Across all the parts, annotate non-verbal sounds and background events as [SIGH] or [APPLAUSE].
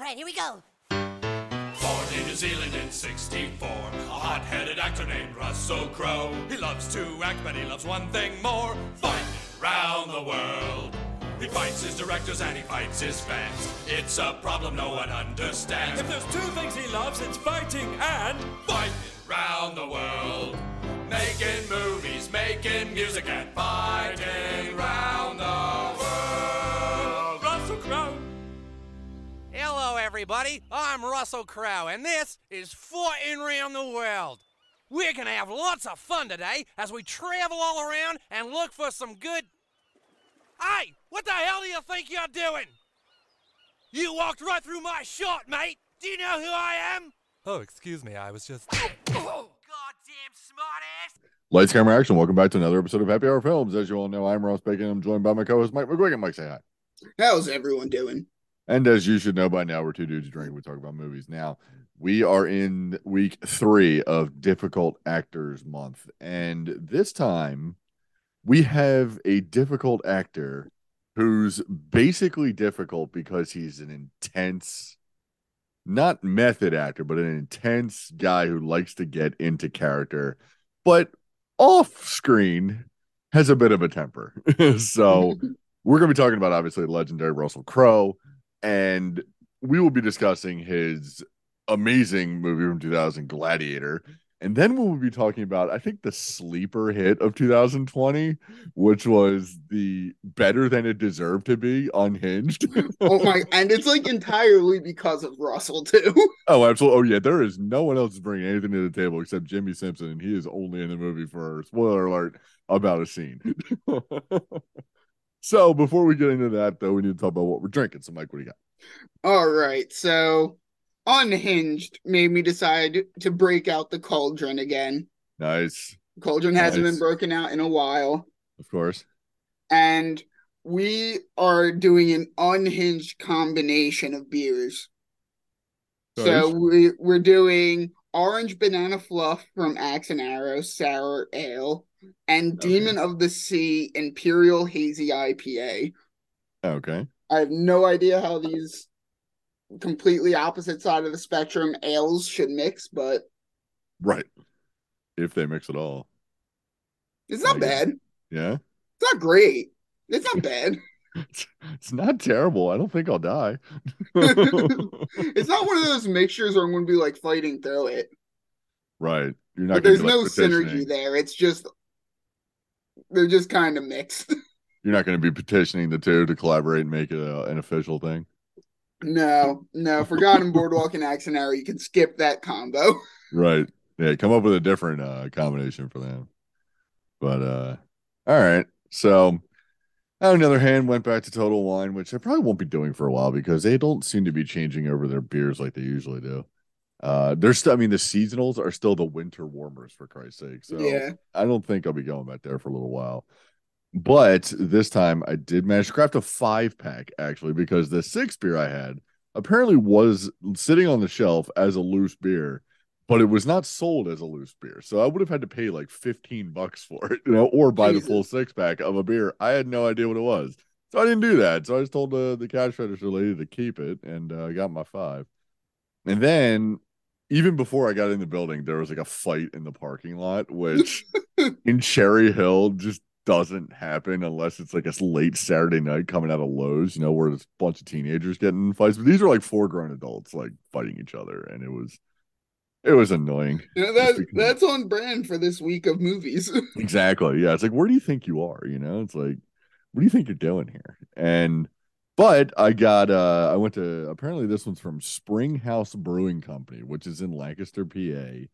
Right, here we go. Born in New Zealand in 64, a hot-headed actor named Russell Crowe. He loves to act, but he loves one thing more, fighting round the world. He fights his directors and he fights his fans. It's a problem no one understands. If there's two things he loves, it's fighting and Fighting round the world. Making movies, making music, and fighting round everybody. I'm Russell Crowe, and this is Fighting Round the World. We're gonna have lots of fun today as we travel all around and look for some good. Hey, what the hell do you think you're doing? You walked right through my shot, mate. Do you know who I am? Oh, excuse me. I was just. [COUGHS] Goddamn smartass. Lights, camera, action. Welcome back to another episode of Happy Hour Films. As you all know, I'm Ross Bacon. I'm joined by my co-host Mike McGuigan. Mike, say hi. How's everyone doing? And as you should know by now, we're two dudes drinking. We talk about movies. Now, we are in week three of Difficult Actors Month. And this time, we have a difficult actor who's basically difficult because he's an intense, not method actor, but an intense guy who likes to get into character, but off screen has a bit of a temper. [LAUGHS] so, [LAUGHS] we're going to be talking about obviously legendary Russell Crowe and we will be discussing his amazing movie from 2000 gladiator and then we'll be talking about i think the sleeper hit of 2020 which was the better than it deserved to be unhinged Oh my! [LAUGHS] And it's like entirely because of Russell too. oh absolutely oh yeah there is no one else bringing anything to the table except jimmy simpson and he is only in the movie for spoiler alert about a scene [LAUGHS] so before we get into that though we need to talk about what we're drinking. So mike what do you got? All right, so Unhinged made me decide to break out the cauldron again. nice. Cauldron hasn't been broken out in a while, of course. And we are doing an unhinged combination of beers. So Nice. we we're doing orange banana fluff from Axe and Arrow sour ale and Okay. Demon of the Sea Imperial Hazy IPA. okay I have no idea how these completely opposite side of the spectrum ales should mix, but Right. If they mix at all. it's not bad. Yeah. It's not great. It's not bad. It's, it's not terrible. I don't think I'll die. [LAUGHS] It's not one of those mixtures where I'm going to be like fighting through it. right. You're not But there's like, no synergy there. It's just they're just kind of mixed. [LAUGHS] You're not going to be petitioning the two to collaborate and make it a, an official thing. no, no. Forgotten Boardwalk and and Arrow, you can skip that combo. [LAUGHS] Right. Yeah. Come up with a different uh, combination for them. But uh all right. So on the other hand, went back to Total Wine, which I probably won't be doing for a while because they don't seem to be changing over their beers like they usually do. Uh, they're still, I mean, the seasonals are still the winter warmers for Christ's sake. So yeah. I don't think I'll be going back there for a little while. But this time I did manage to craft a five pack actually because the six beer I had apparently was sitting on the shelf as a loose beer, but it was not sold as a loose beer. So I would have had to pay like 15 bucks for it, you know, or buy the full six pack of a beer. I had no idea what it was. So I didn't do that. So I just told the, the cash register lady to keep it and uh, I got my five. And then even before I got in the building, there was like a fight in the parking lot, which [LAUGHS] in Cherry Hill just doesn't happen unless it's like a late Saturday night coming out of Lowe's, you know, where there's a bunch of teenagers getting in fights. But these are like four grown adults like fighting each other, and it was it was annoying. You know, that, that's on brand for this week of movies. [LAUGHS] Exactly. Yeah. It's like, where do you think you are? You know, it's like, what do you think you're doing here? And but I got uh I went to apparently this one's from Springhouse Brewing Company, which is in Lancaster, PA.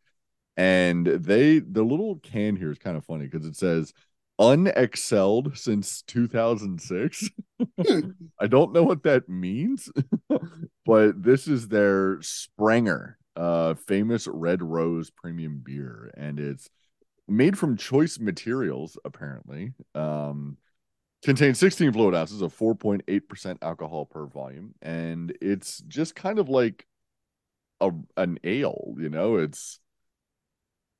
And they the little can here is kind of funny because it says unexcelled since 2006. [LAUGHS] [LAUGHS] I don't know what that means, but this is their Sprenger, uh, famous red rose premium beer, and it's made from choice materials, apparently. Um, contains 16 fluid ounces of 4.8% alcohol per volume, and it's just kind of like a an ale, you know, it's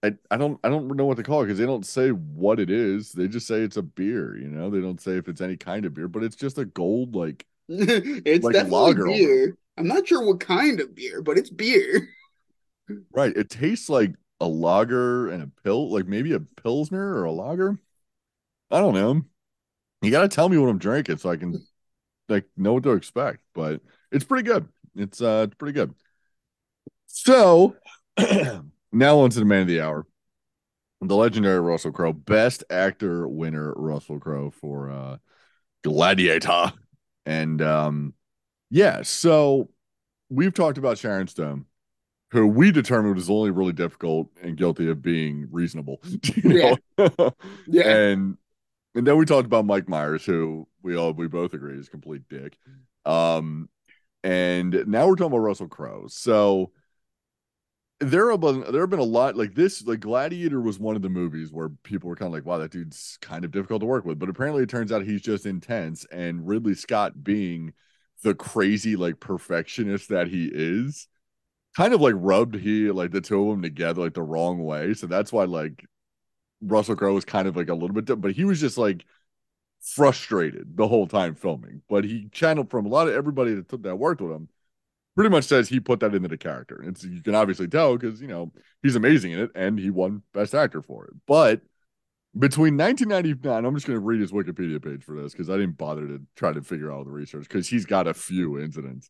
I, I don't I don't know what to call it because they don't say what it is. They just say it's a beer, you know. They don't say if it's any kind of beer, but it's just a gold like [LAUGHS] it's Like definitely lager beer. I'm not sure what kind of beer, but it's beer. [LAUGHS] Right. It tastes like a lager and a pill, like maybe a pilsner or a lager. I don't know. You got to tell me what I'm drinking so I can like know what to expect. But it's pretty good. It's uh, it's pretty good. So [CLEARS THROAT] now on to the man of the hour, the legendary Russell Crowe, best actor winner Russell Crowe for uh, Gladiator, and um, yeah. So we've talked about Sharon Stone who we determined was only really difficult and guilty of being reasonable. [LAUGHS] You know? [LAUGHS] Yeah. And and then we talked about Mike Myers, who we all we both agree is a complete dick. Um and now we're talking about Russell Crowe. So there have been there have been a lot like this like gladiator was one of the movies where people were kind of like wow that dude's kind of difficult to work with but apparently it turns out he's just intense and ridley scott being the crazy like perfectionist that he is kind of like rubbed he like the two of them together like the wrong way. So that's why like Russell Crowe was kind of like a little bit, but he was just like frustrated the whole time filming. But he channeled from a lot of everybody that that worked with him. Pretty much says he put that into the character. It's you can obviously tell because you know he's amazing in it, and he won Best Actor for it. But between 1999, I'm just going to read his Wikipedia page for this because I didn't bother to try to figure out the research because he's got a few incidents.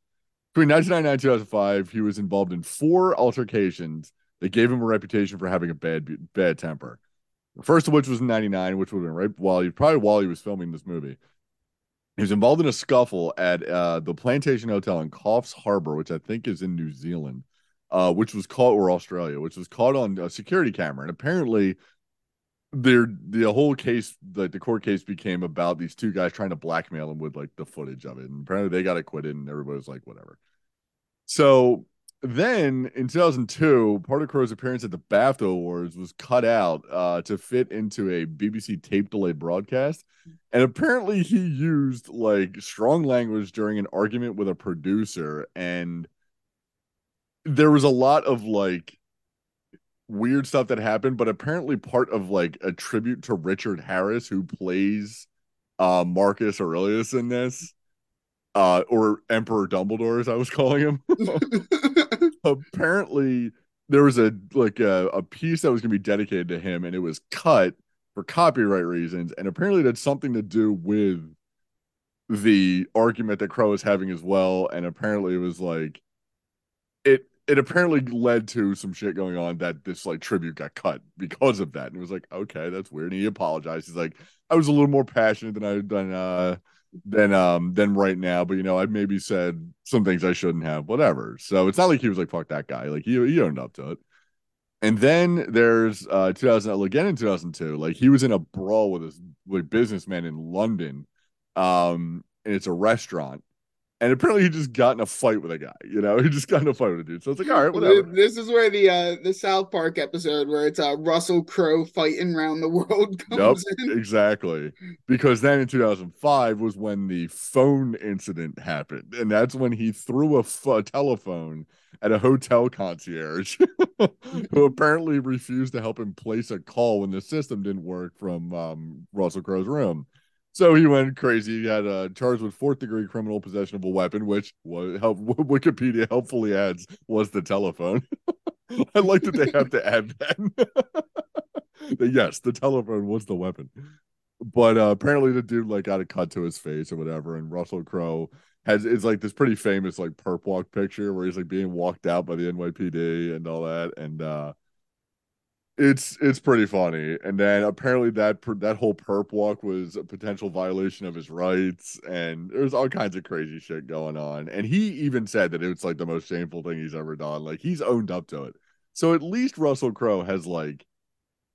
Between 1999 and 2005, he was involved in four altercations that gave him a reputation for having a bad bad temper. The first of which was in 99, which would have been right while he probably while he was filming this movie. He was involved in a scuffle at uh, the Plantation Hotel in Coffs Harbour, which I think is in New Zealand, uh, which was caught or Australia, which was caught on a security camera. And apparently, there the whole case, like the court case, became about these two guys trying to blackmail him with like the footage of it. And apparently, they got acquitted, and everybody was like, whatever. So then in 2002, part of Crowe's appearance at the BAFTA Awards was cut out uh, to fit into a BBC tape delay broadcast. And apparently, he used like strong language during an argument with a producer. And there was a lot of like weird stuff that happened, but apparently, part of like a tribute to Richard Harris, who plays uh, Marcus Aurelius in this uh, or Emperor Dumbledore, as I was [LAUGHS] calling him. [LAUGHS] Apparently, there was a like a, a piece that was going to be dedicated to him, and it was cut for copyright reasons. And apparently, that's something to do with the argument that Crowe is having as well. And apparently, it was like it it apparently led to some shit going on that this like tribute got cut because of that. And it was like, okay, that's weird. And he apologized. He's like, I was a little more passionate than I done uh than um than right now. But you know, I maybe said some things I shouldn't have, whatever. So it's not like he was like fuck that guy. Like he he owned up to it. And then there's uh 2000 again in 2002, like he was in a brawl with this like businessman in London. Um, and it's a restaurant and apparently he just got in a fight with a guy. You know, [LAUGHS] he just got in a fight with a dude. So it's like, all right, whatever. This is where the uh the South Park episode where it's uh Russell Crowe fighting around the [LAUGHS] world comes yep, in. exactly. Because then in 2005 was when the phone incident happened, and that's when he threw a, f- a telephone at a hotel concierge [LAUGHS] who apparently refused to help him place a call when the system didn't work from um, Russell Crowe's room. So he went crazy. He had uh, charged with fourth degree criminal possession of a weapon, which was help [LAUGHS] Wikipedia helpfully adds was the telephone. [LAUGHS] I like that they have to add that. [LAUGHS] that yes, the telephone was the weapon. But uh, apparently the dude like got a cut to his face or whatever, and Russell Crowe has is like this pretty famous like perp walk picture where he's like being walked out by the NYPD and all that, and uh it's it's pretty funny. And then apparently that that whole perp walk was a potential violation of his rights and there's all kinds of crazy shit going on. And he even said that it's like the most shameful thing he's ever done. Like he's owned up to it. So at least russell crowe has like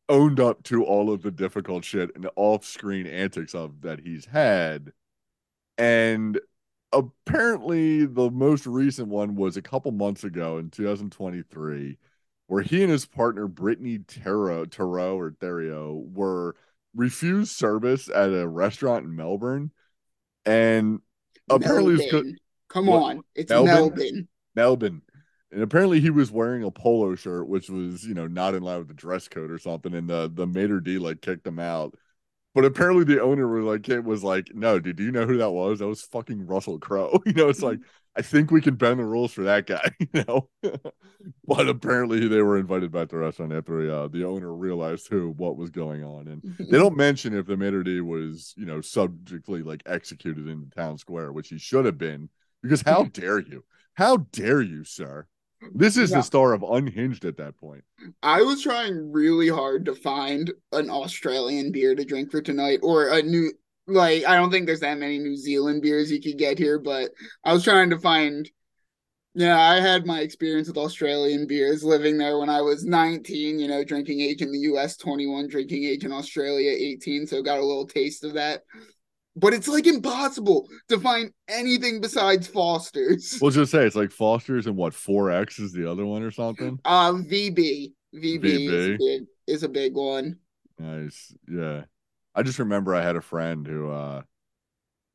owned up to all of the difficult shit and off-screen antics of that he's had. And apparently the most recent one was a couple months ago in 2023 where he and his partner Brittany Terro, Terro or Therio were refused service at a restaurant in Melbourne, and apparently, Melbourne. come what, on, it's Melbourne. Melbourne. Melbourne. And apparently he was wearing a polo shirt, which was, you know, not in line with the dress code or something. And the the maitre d like kicked him out. But apparently the owner was like, it was like, no, dude, do you know who that was? That was fucking Russell Crowe. [LAUGHS] you know, it's like I think we can bend the rules for that guy, [LAUGHS] you know. but apparently they were invited back to the restaurant after uh, the owner realized who what was going on, and they don't mention if the maitre d was you know subjectly like executed in the town square, which he should have been, because how [LAUGHS] dare you? How dare you, sir? This is Yeah. the star of Unhinged at that point. I was trying really hard to find an Australian beer to drink for tonight, or a new like I don't think there's that many New Zealand beers you could get here, but I was trying to find. Yeah, I had my experience with Australian beers living there when I was 19, you know, drinking age in the US, 21, drinking age in Australia, 18, so got a little taste of that. But it's like impossible to find anything besides Foster's. We'll just say it's like Foster's and what four X is the other one or something. Um, VB, VB, Is, a big, is a big one. Nice. Yeah. I just remember I had a friend who uh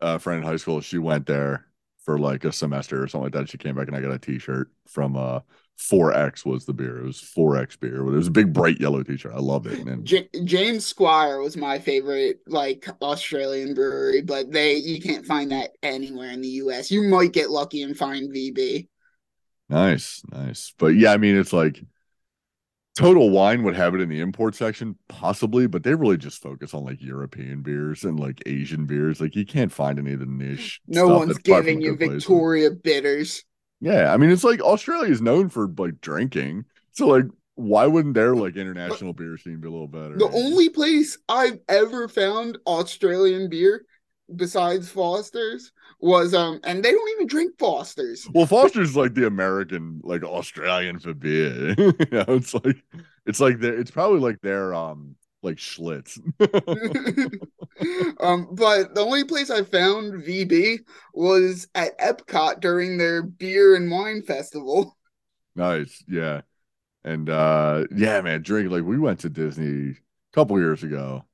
a friend in high school, she went there for like a semester or something like that. She came back and I got a t-shirt from uh 4X was the beer. It was 4X beer. It was a big bright yellow t-shirt. I loved it. And J- James Squire was my favorite, like Australian brewery, but they you can't find that anywhere in the U.S. You might get lucky and find VB. nice, nice. But yeah, I mean it's like Total Wine would have it in the import section, possibly, but they really just focus on like European beers and like Asian beers. Like you can't find any of the niche. No one's giving you other places. Victoria bitters. Yeah, I mean it's like Australia is known for like drinking. So like why wouldn't their like international beer scene be a little better? The only place I've ever found Australian beer besides Foster's was um, and they don't even drink Foster's. Well, Foster's like the American, like Australian for beer. [LAUGHS] you know, it's like it's like their it's probably like their um like Schlitz. [LAUGHS] um, but the only place I found VB was at Epcot during their beer and wine festival. nice, yeah. And uh yeah, man, drink like we went to Disney a couple years ago.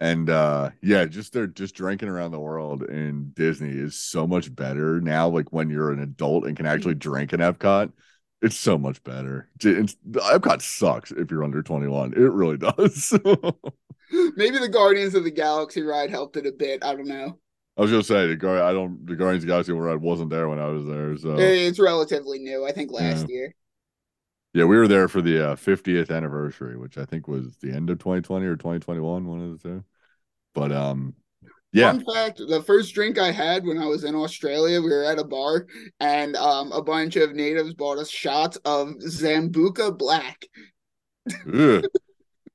And uh yeah, just they're just drinking around the world in Disney is so much better now. Like when you're an adult and can actually drink in Epcot, it's so much better. It's, Epcot sucks if you're under 21. It really [LAUGHS] does. Maybe the Guardians of the Galaxy ride helped it a bit. I don't know. I was gonna say the Guar- I don't the Guardians of the Galaxy ride wasn't there when I was there. So It's relatively new. I think last year. Yeah, we were there for the uh, 50th anniversary, which I think was the end of 2020 or 2021, one of the two. But um, yeah, Fun fact: the first drink I had when I was in Australia, we were at a bar, and um, a bunch of natives bought us shots of Zambuca Black. Ugh.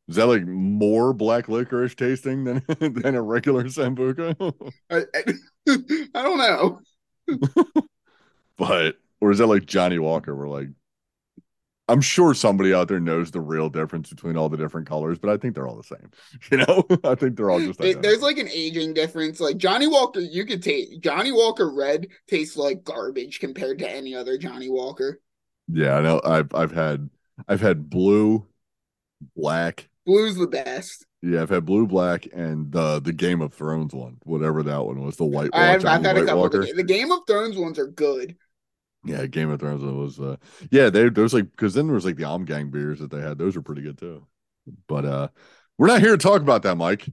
is that like more black licorice tasting than [LAUGHS] than a regular sambuca? I, [LAUGHS] I don't know. [LAUGHS] but or is that like Johnnie Walker? We're like, I'm sure somebody out there knows the real difference between all the different colors, but I think they're all the same. [LAUGHS] You know, I think they're all just. There- There's like an aging difference. Like Johnnie Walker, you could taste Johnnie Walker Red tastes like garbage compared to any other Johnnie Walker. Yeah, I know. I've I've had I've had blue, black. Blue's the best. Yeah, I've had blue, black, and the the Game of Thrones one, whatever that one was, the White I've, I've had a couple. Walker. the, the Game of Thrones ones are good. Yeah, Game of Thrones was. uh Yeah, they those like because then there was like the Ommegang beers that they had. Those were pretty good too. But uh we're not here to talk about that, Mike.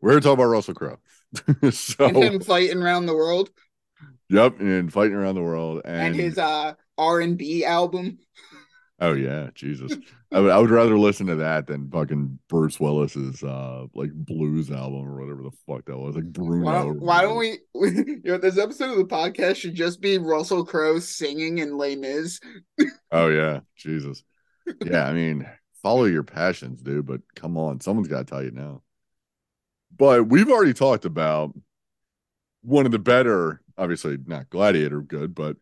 We're here to talk about Russell Crowe. [LAUGHS] so And him fighting around the world yep, and fighting around the world and, and his uh R and B album. Oh yeah, Jesus. I would, I would rather listen to that than fucking Bruce Willis's uh like blues album or whatever the fuck that was. Like Bruno. Why don't, why don't we, [LAUGHS] you know, this episode of the podcast should just be Russell Crowe singing in Les Mis. Oh yeah, Jesus. Yeah, I mean, follow your passions, dude, but come on, someone's gotta tell you now. But we've already talked about one of the better, obviously not Gladiator good, but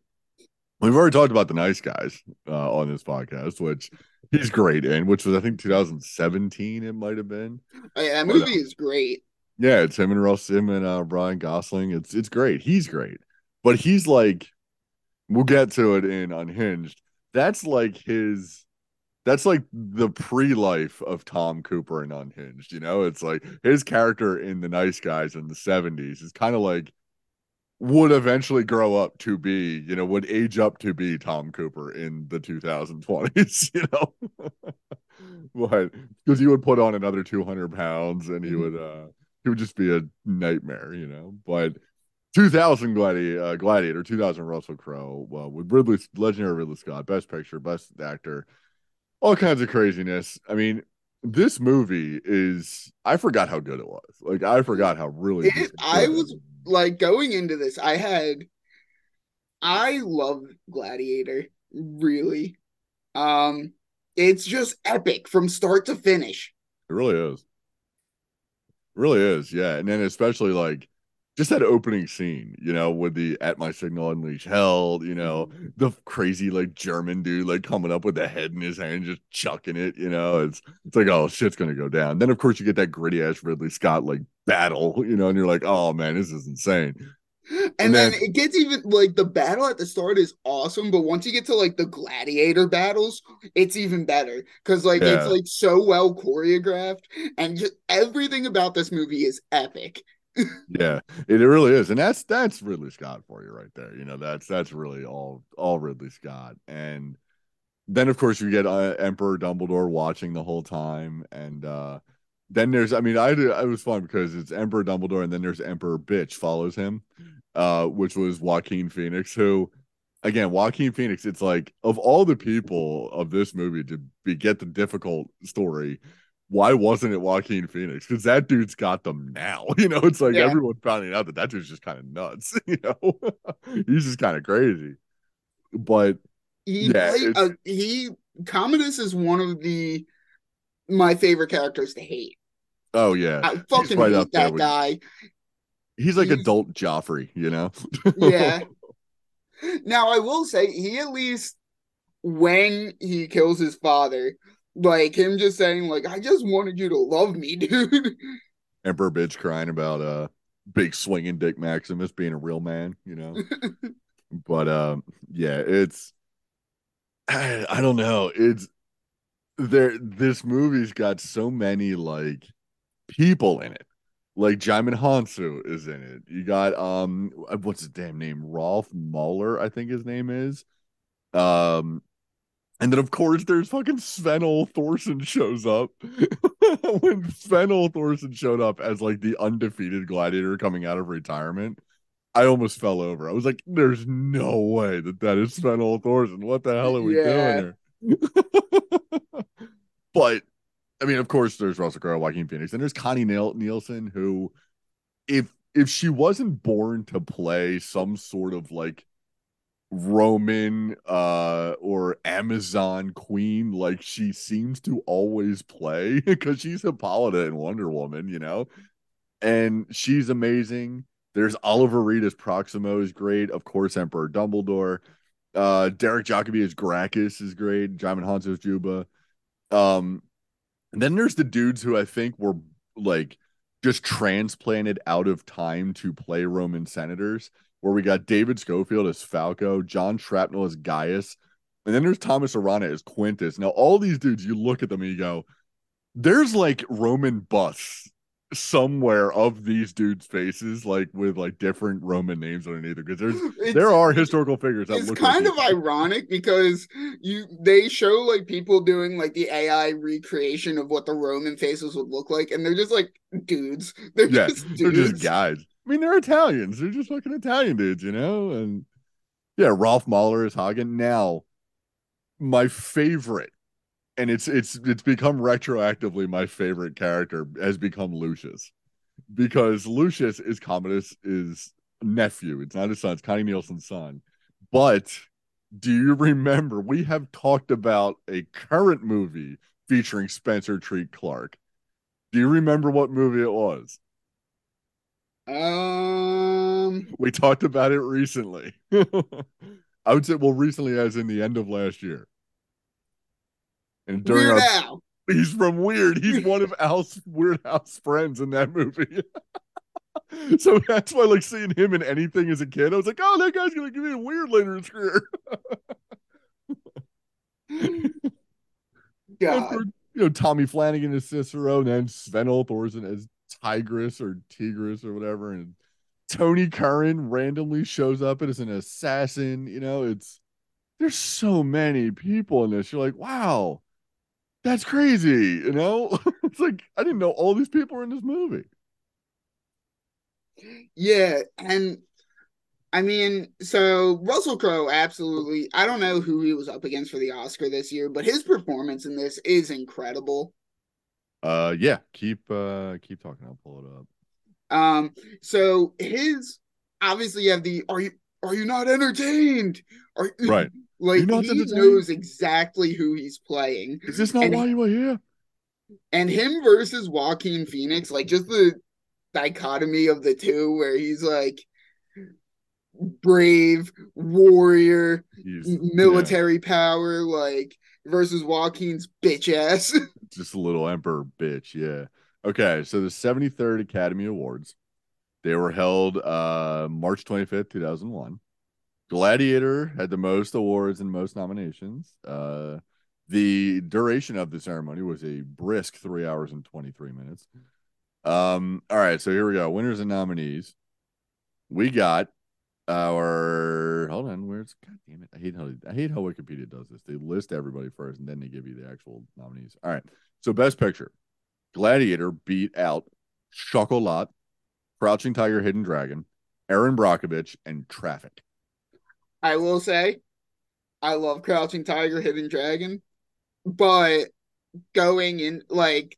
we've already talked about the nice guys uh, on this podcast, which he's great in, which was I think 2017 it might have been. Oh, yeah, that But, uh, movie is great. Yeah, it's him and Russ, him and uh, Brian Gosling. It's it's great. He's great, but he's like, we'll get to it in Unhinged. That's like his. That's like the pre-life of Tom Cooper in Unhinged. You know, it's like his character in The Nice Guys in the '70s is kind of like would eventually grow up to be, you know, would age up to be Tom Cooper in the 2020s. [LAUGHS] You know, [LAUGHS] but because he would put on another 200 pounds and he would uh he would just be a nightmare, you know. But 2000 Gladiator, uh, Gladiator 2000 Russell Crowe uh, with Ridley, legendary Ridley Scott, Best Picture, Best Actor, all kinds of craziness. I mean, this movie is I forgot how good it was. Like I forgot how really It- I was like going into this, I had I love Gladiator, really. Um it's just epic from start to finish. It really is. It really is, yeah. And then especially like just that opening scene, you know, with the at my signal unleash hell, you know, the crazy like German dude like coming up with the head in his hand, just chucking it, you know, it's it's like, oh shit's gonna go down. Then of course you get that gritty ass Ridley Scott like battle, you know, and you're like, oh man, this is insane. And, And then, then- it gets even like the battle at the start is awesome, but once you get to like the gladiator battles, it's even better because like Yeah. it's like so well choreographed and just everything about this movie is epic. [LAUGHS] Yeah, it, it really is, and that's that's Ridley Scott for you right there. You know, that's that's really all all Ridley Scott, and then of course you get uh, Emperor Dumbledore watching the whole time, and uh then there's, I mean, I did, it was fun because it's Emperor Dumbledore, and then there's Emperor Bitch follows him, uh, which was Joaquin Phoenix, who. Again, Joaquin Phoenix, it's like of all the people of this movie to be get the difficult story, why wasn't it Joaquin Phoenix? Because that dude's got them now. [LAUGHS] You know, it's like Yeah. everyone finding out that that dude's just kind of nuts. [LAUGHS] You know, [LAUGHS] he's just kind of crazy. But He Yeah, play- it's- uh, he Commodus is one of the my favorite characters to hate. Oh yeah, I fucking right hate that guy. he's like he's- adult Joffrey. You know, [LAUGHS] Yeah. [LAUGHS] now I will say he at least when he kills his father, like him just saying like I just wanted you to love me, [LAUGHS] dude. Emperor bitch crying about uh big swinging Dick Maximus being a real man. You know, but um, yeah, it's I, [SIGHS] I don't know. It's there. This movie's got so many like people in it. Like Djimon Hounsou is in it. You got um, what's his damn name? Rolf Mahler, I think his name is. Um, and then of course there's fucking Sven Thorsen shows up. [LAUGHS] when Sven Thorsen showed up as like the undefeated gladiator coming out of retirement, I almost fell over. I was like, "There's no way that that is Sven Thorsen. What the hell are we Yeah. doing here?" [LAUGHS] but I mean, of course, there's Russell Crowe, Joaquin Phoenix, and there's Connie Niel- Nielsen, who, if if she wasn't born to play some sort of like Roman uh or Amazon queen like she seems to always play [LAUGHS] because she's Hippolyta in Wonder Woman, you know, and she's amazing. There's Oliver Reed as Proximo is great, of course, Emperor Dumbledore. Uh, Derek Jacobi as Gracchus is great. Djimon Hounsou as Juba. Um, and then there's the dudes who I think were like just transplanted out of time to play Roman senators, where we got David Schofield as Falco, John Shrapnel as Gaius, and then there's Thomas Arana as Quintus. Now, all these dudes, you look at them and you go, there's like Roman busts somewhere of these dudes' faces, like with like different Roman names underneath it, because there's [LAUGHS] It's- there are historical figures that it's look kind like of ironic because you they show like people doing like the AI recreation of what the Roman faces would look like, and they're just like dudes. [LAUGHS] They're Yeah, just they're just guys. I mean, they're Italians. They're just fucking Italian dudes, you know? And yeah, Ralph Mahler is Hagen. Now, my favorite, and it's it's it's become retroactively my favorite character has become Lucius. Because Lucius is Commodus is nephew. It's not his son, it's Connie Nielsen's son. But do you remember we have talked about a current movie featuring Spencer Treat Clark? Do you remember what movie it was? Um, We talked about it recently. [LAUGHS] I would say, well, recently, as in the end of last year. And during Weird our, Al. he's from Weird. He's [LAUGHS] one of Al's Weird House friends in that movie. [LAUGHS] so that's why, like, seeing him in anything as a kid, I was like, oh, that guy's gonna give me a weird later in his career. [LAUGHS] God. you know, Tommy Flanagan as Cicero, and then Sven Thorsen as Tigress or Tigress or whatever, and Tony Curran randomly shows up as an assassin. You know, it's there's so many people in this. You're like, wow, that's crazy. You know, [LAUGHS] it's like I didn't know all these people were in this movie. Yeah, and I mean, so Russell Crowe absolutely. I don't know who he was up against for the Oscar this year, but his performance in this is incredible. Uh, yeah. Keep uh keep talking. I'll pull it up. Um, so his obviously you have the are you are you not entertained? Are Right. Like not he knows exactly who he's playing. Is this not And- why you were here? And him versus Joaquin Phoenix, like just the dichotomy of the two, where he's like brave warrior, He's military power, like versus Joaquin's bitch ass. [LAUGHS] just a little emperor bitch. Yeah. Okay. So the 73rd Academy Awards, they were held uh March 25th, 2001. Gladiator had the most awards and most nominations. Uh, the duration of the ceremony was a brisk three hours and 23 minutes. Um, all right, so here we go. Winners and nominees. We got our hold on, where's god damn it. I hate how I hate how Wikipedia does this. They list everybody first and then they give you the actual nominees. All right. So best picture. Gladiator beat out Chocolat, Crouching Tiger, Hidden Dragon, Erin Brockovich, and Traffic. I will say, I love Crouching Tiger, Hidden Dragon, but going in like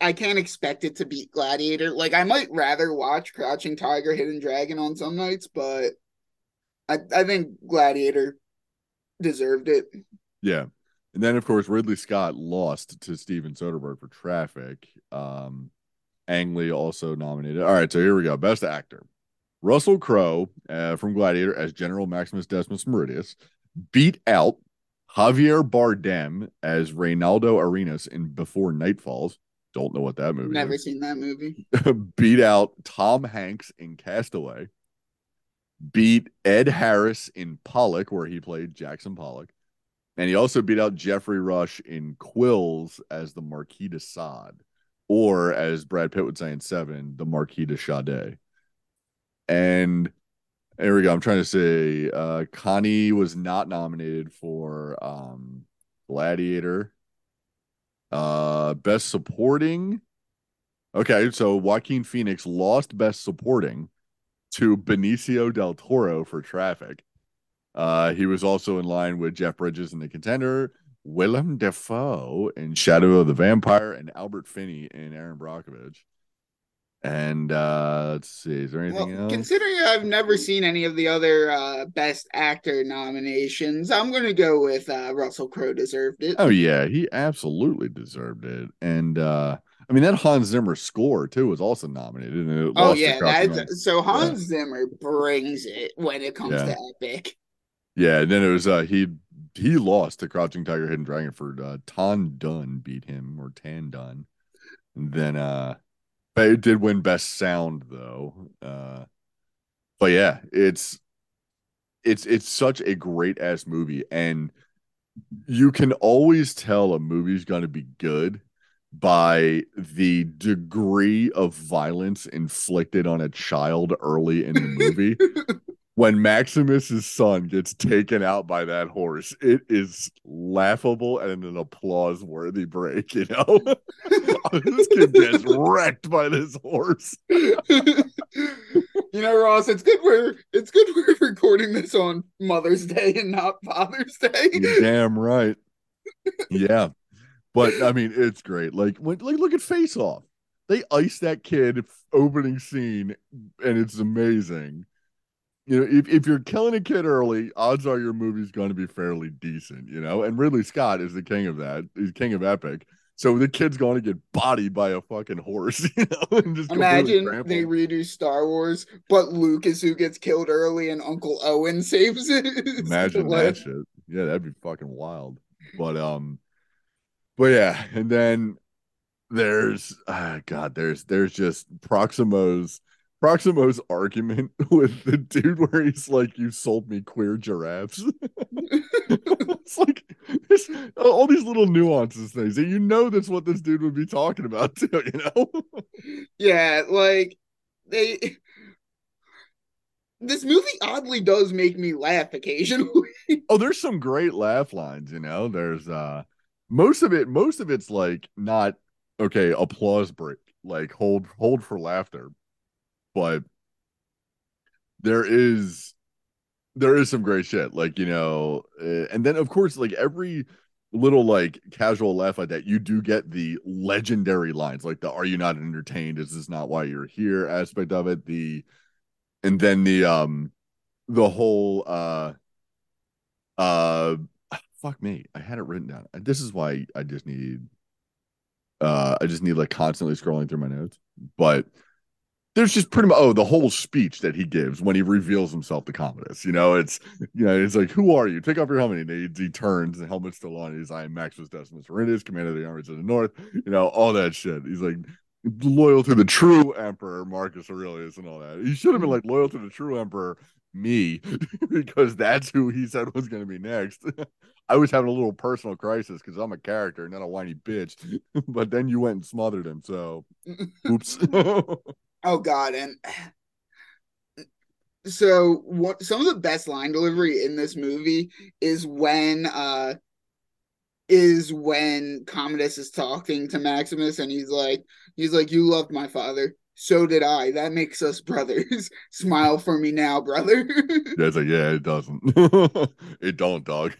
I can't expect it to beat Gladiator. Like I might rather watch Crouching Tiger, Hidden Dragon on some nights, but I I think Gladiator deserved it. Yeah. And then of course Ridley Scott lost to Steven Soderbergh for Traffic. Um Ang Lee also nominated. All right, so here we go. Best actor. Russell Crowe uh, from Gladiator as General Maximus Decimus Meridius beat out Javier Bardem as Reinaldo Arenas in Before Night Falls. Don't know what that movie Never is. seen that movie. [LAUGHS] beat out Tom Hanks in Castaway, beat Ed Harris in Pollock, where he played Jackson Pollock, and he also beat out Geoffrey Rush in Quills as the Marquis de Sade, or as Brad Pitt would say in Seven, the Marquis de Sade. And there we go. I'm trying to say uh Connie was not nominated for um Gladiator. Uh best supporting. Okay, so Joaquin Phoenix lost best supporting to Benicio del Toro for Traffic. Uh he was also in line with Jeff Bridges in The Contender, Willem Dafoe in Shadow of the Vampire, and Albert Finney in Erin Brockovich. And uh let's see, is there anything Well, else? considering I've never seen any of the other uh, Best Actor nominations, I'm going to go with uh, Russell Crowe deserved it. Oh yeah, he absolutely deserved it. And uh I mean that Hans Zimmer score too was also nominated. And it Oh yeah, that's so Hans Zimmer brings it when it comes Yeah. to epic. yeah. And then it was uh he he lost to Crouching Tiger, Hidden Dragon for uh, Tan Dun beat him or Tan Dun. And then uh it did win best sound though. Uh but yeah, it's it's it's such a great ass movie and you can always tell a movie's going to be good by the degree of violence inflicted on a child early in the movie. [LAUGHS] when Maximus's son gets taken out by that horse, it is laughable and an applause worthy break, you know? [LAUGHS] this kid gets wrecked by this horse. you know, Ross, it's good we're it's good we're recording this on Mother's Day and not Father's Day. You're damn right. Yeah. But I mean, it's great. Like, when, like look at Face Off. They ice that kid opening scene, and it's amazing. You know, if, if you're killing a kid early, odds are your movie's going to be fairly decent, you know? And Ridley Scott is the king of that. He's king of epic. So the kid's going to get bodied by a fucking horse, [LAUGHS] you know? And just Imagine they redo Star Wars, but Luke is who gets killed early and Uncle Owen [LAUGHS] saves it. Imagine [LAUGHS] Like, that shit. Yeah, that'd be fucking wild. But um, but yeah, and then there's ah, God, there's there's just Proximo's Proximo's argument [LAUGHS] with the dude where he's like, "You sold me queer giraffes." [LAUGHS] it's like all these little nuances things, that you know that's what this dude would be talking about [LAUGHS] too. You know? Yeah, like they this movie oddly does make me laugh occasionally. Oh, there's some great laugh lines, you know. There's uh most of it, most of it's like not okay, applause break, like hold hold for laughter. But there is there is some great shit like you know uh, and then of course like every little like casual laugh like that you do get the legendary lines like the are you not entertained? Is this not why you're here? aspect of it the and then the um the whole uh uh [SIGHS] fuck me i had it written down. This is why i just need uh i just need like constantly scrolling through my notes but there's just pretty much oh the whole speech that he gives when he reveals himself to Commodus. You know, it's you know, it's like, who are you? Take off your helmet. And he, he turns, the helmet's still on. He's I am Maximus Decimus Meridius, commander of the armies of the north. You know, all that shit. He's like loyal to the true emperor Marcus Aurelius and all that. He should have been like loyal to the true emperor me [LAUGHS] because that's who he said was going to be next. [LAUGHS] I was having a little personal crisis because I'm a character, not a whiny bitch. [LAUGHS] but then you went and smothered him. So, oops. Oh God, and [SIGHS] so what? Some of the best line delivery in this movie is when uh is when Commodus is talking to Maximus and he's like he's like you loved my father. So did I. That makes us brothers. [LAUGHS] Smile for me now brother. [LAUGHS] Yeah it's like yeah it doesn't. [LAUGHS] It don't dog.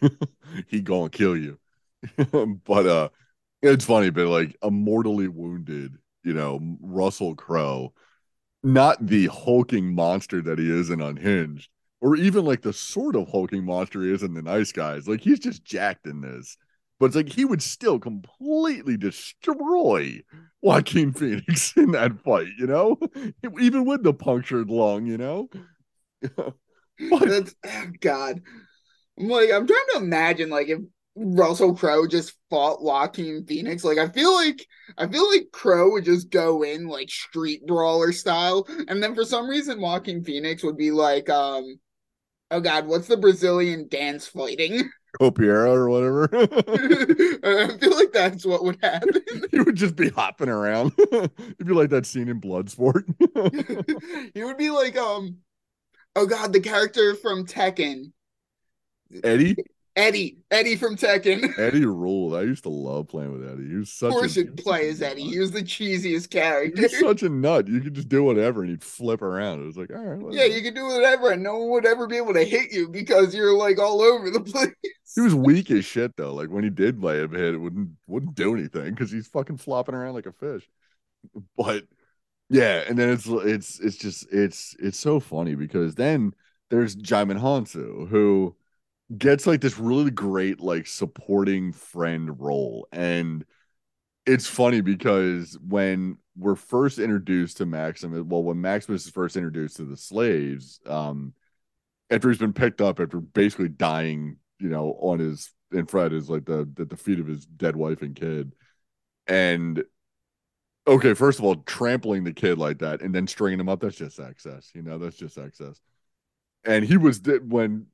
He gonna kill you. But uh it's funny but like a mortally wounded you know Russell Crowe not the hulking monster that he is in Unhinged, or even like the sort of hulking monster he is in the Nice Guys. Like he's just jacked in this, but it's like he would still completely destroy Joaquin Phoenix [LAUGHS] in that fight. You know, [LAUGHS] even with the punctured lung. You know, [LAUGHS] That's, oh God. I'm like, I'm trying to imagine like if Russell Crowe just fought Joaquin Phoenix. Like I feel like I feel like Crowe would just go in like street brawler style, and then for some reason Joaquin Phoenix would be like, um, oh god, what's the Brazilian dance fighting? [LAUGHS] Capoeira or whatever. [LAUGHS] I feel like that's what would happen. [LAUGHS] he would just be hopping around. It'd be like that scene in Bloodsport. he would be like, um, oh god, the character from Tekken. Eddie. Eddie, Eddie from Tekken. [LAUGHS] Eddie ruled. I used to love playing with Eddie. He was such. Of course, a, he'd play as Eddie. He was the cheesiest character. He's such a nut. You could just do whatever, and he'd flip around. It was like, all right. Yeah, you could do whatever, and no one would ever be able to hit you because you're like all over the [LAUGHS] place. He was weak as shit though. Like when he did lay a hit, it wouldn't wouldn't do anything because he's fucking flopping around like a fish. But yeah, and then it's it's it's just it's it's so funny because then there's Djimon Hounsou who gets like this really great like supporting friend role and it's funny because when we're first introduced to Maximus, well, when Maximus is first introduced to the slaves, um, after he's been picked up after basically dying, you know, on his in front is like the at the feet of his dead wife and kid, and okay, first of all, trampling the kid like that and then stringing him up—that's just excess, you know, that's just excess. And he was when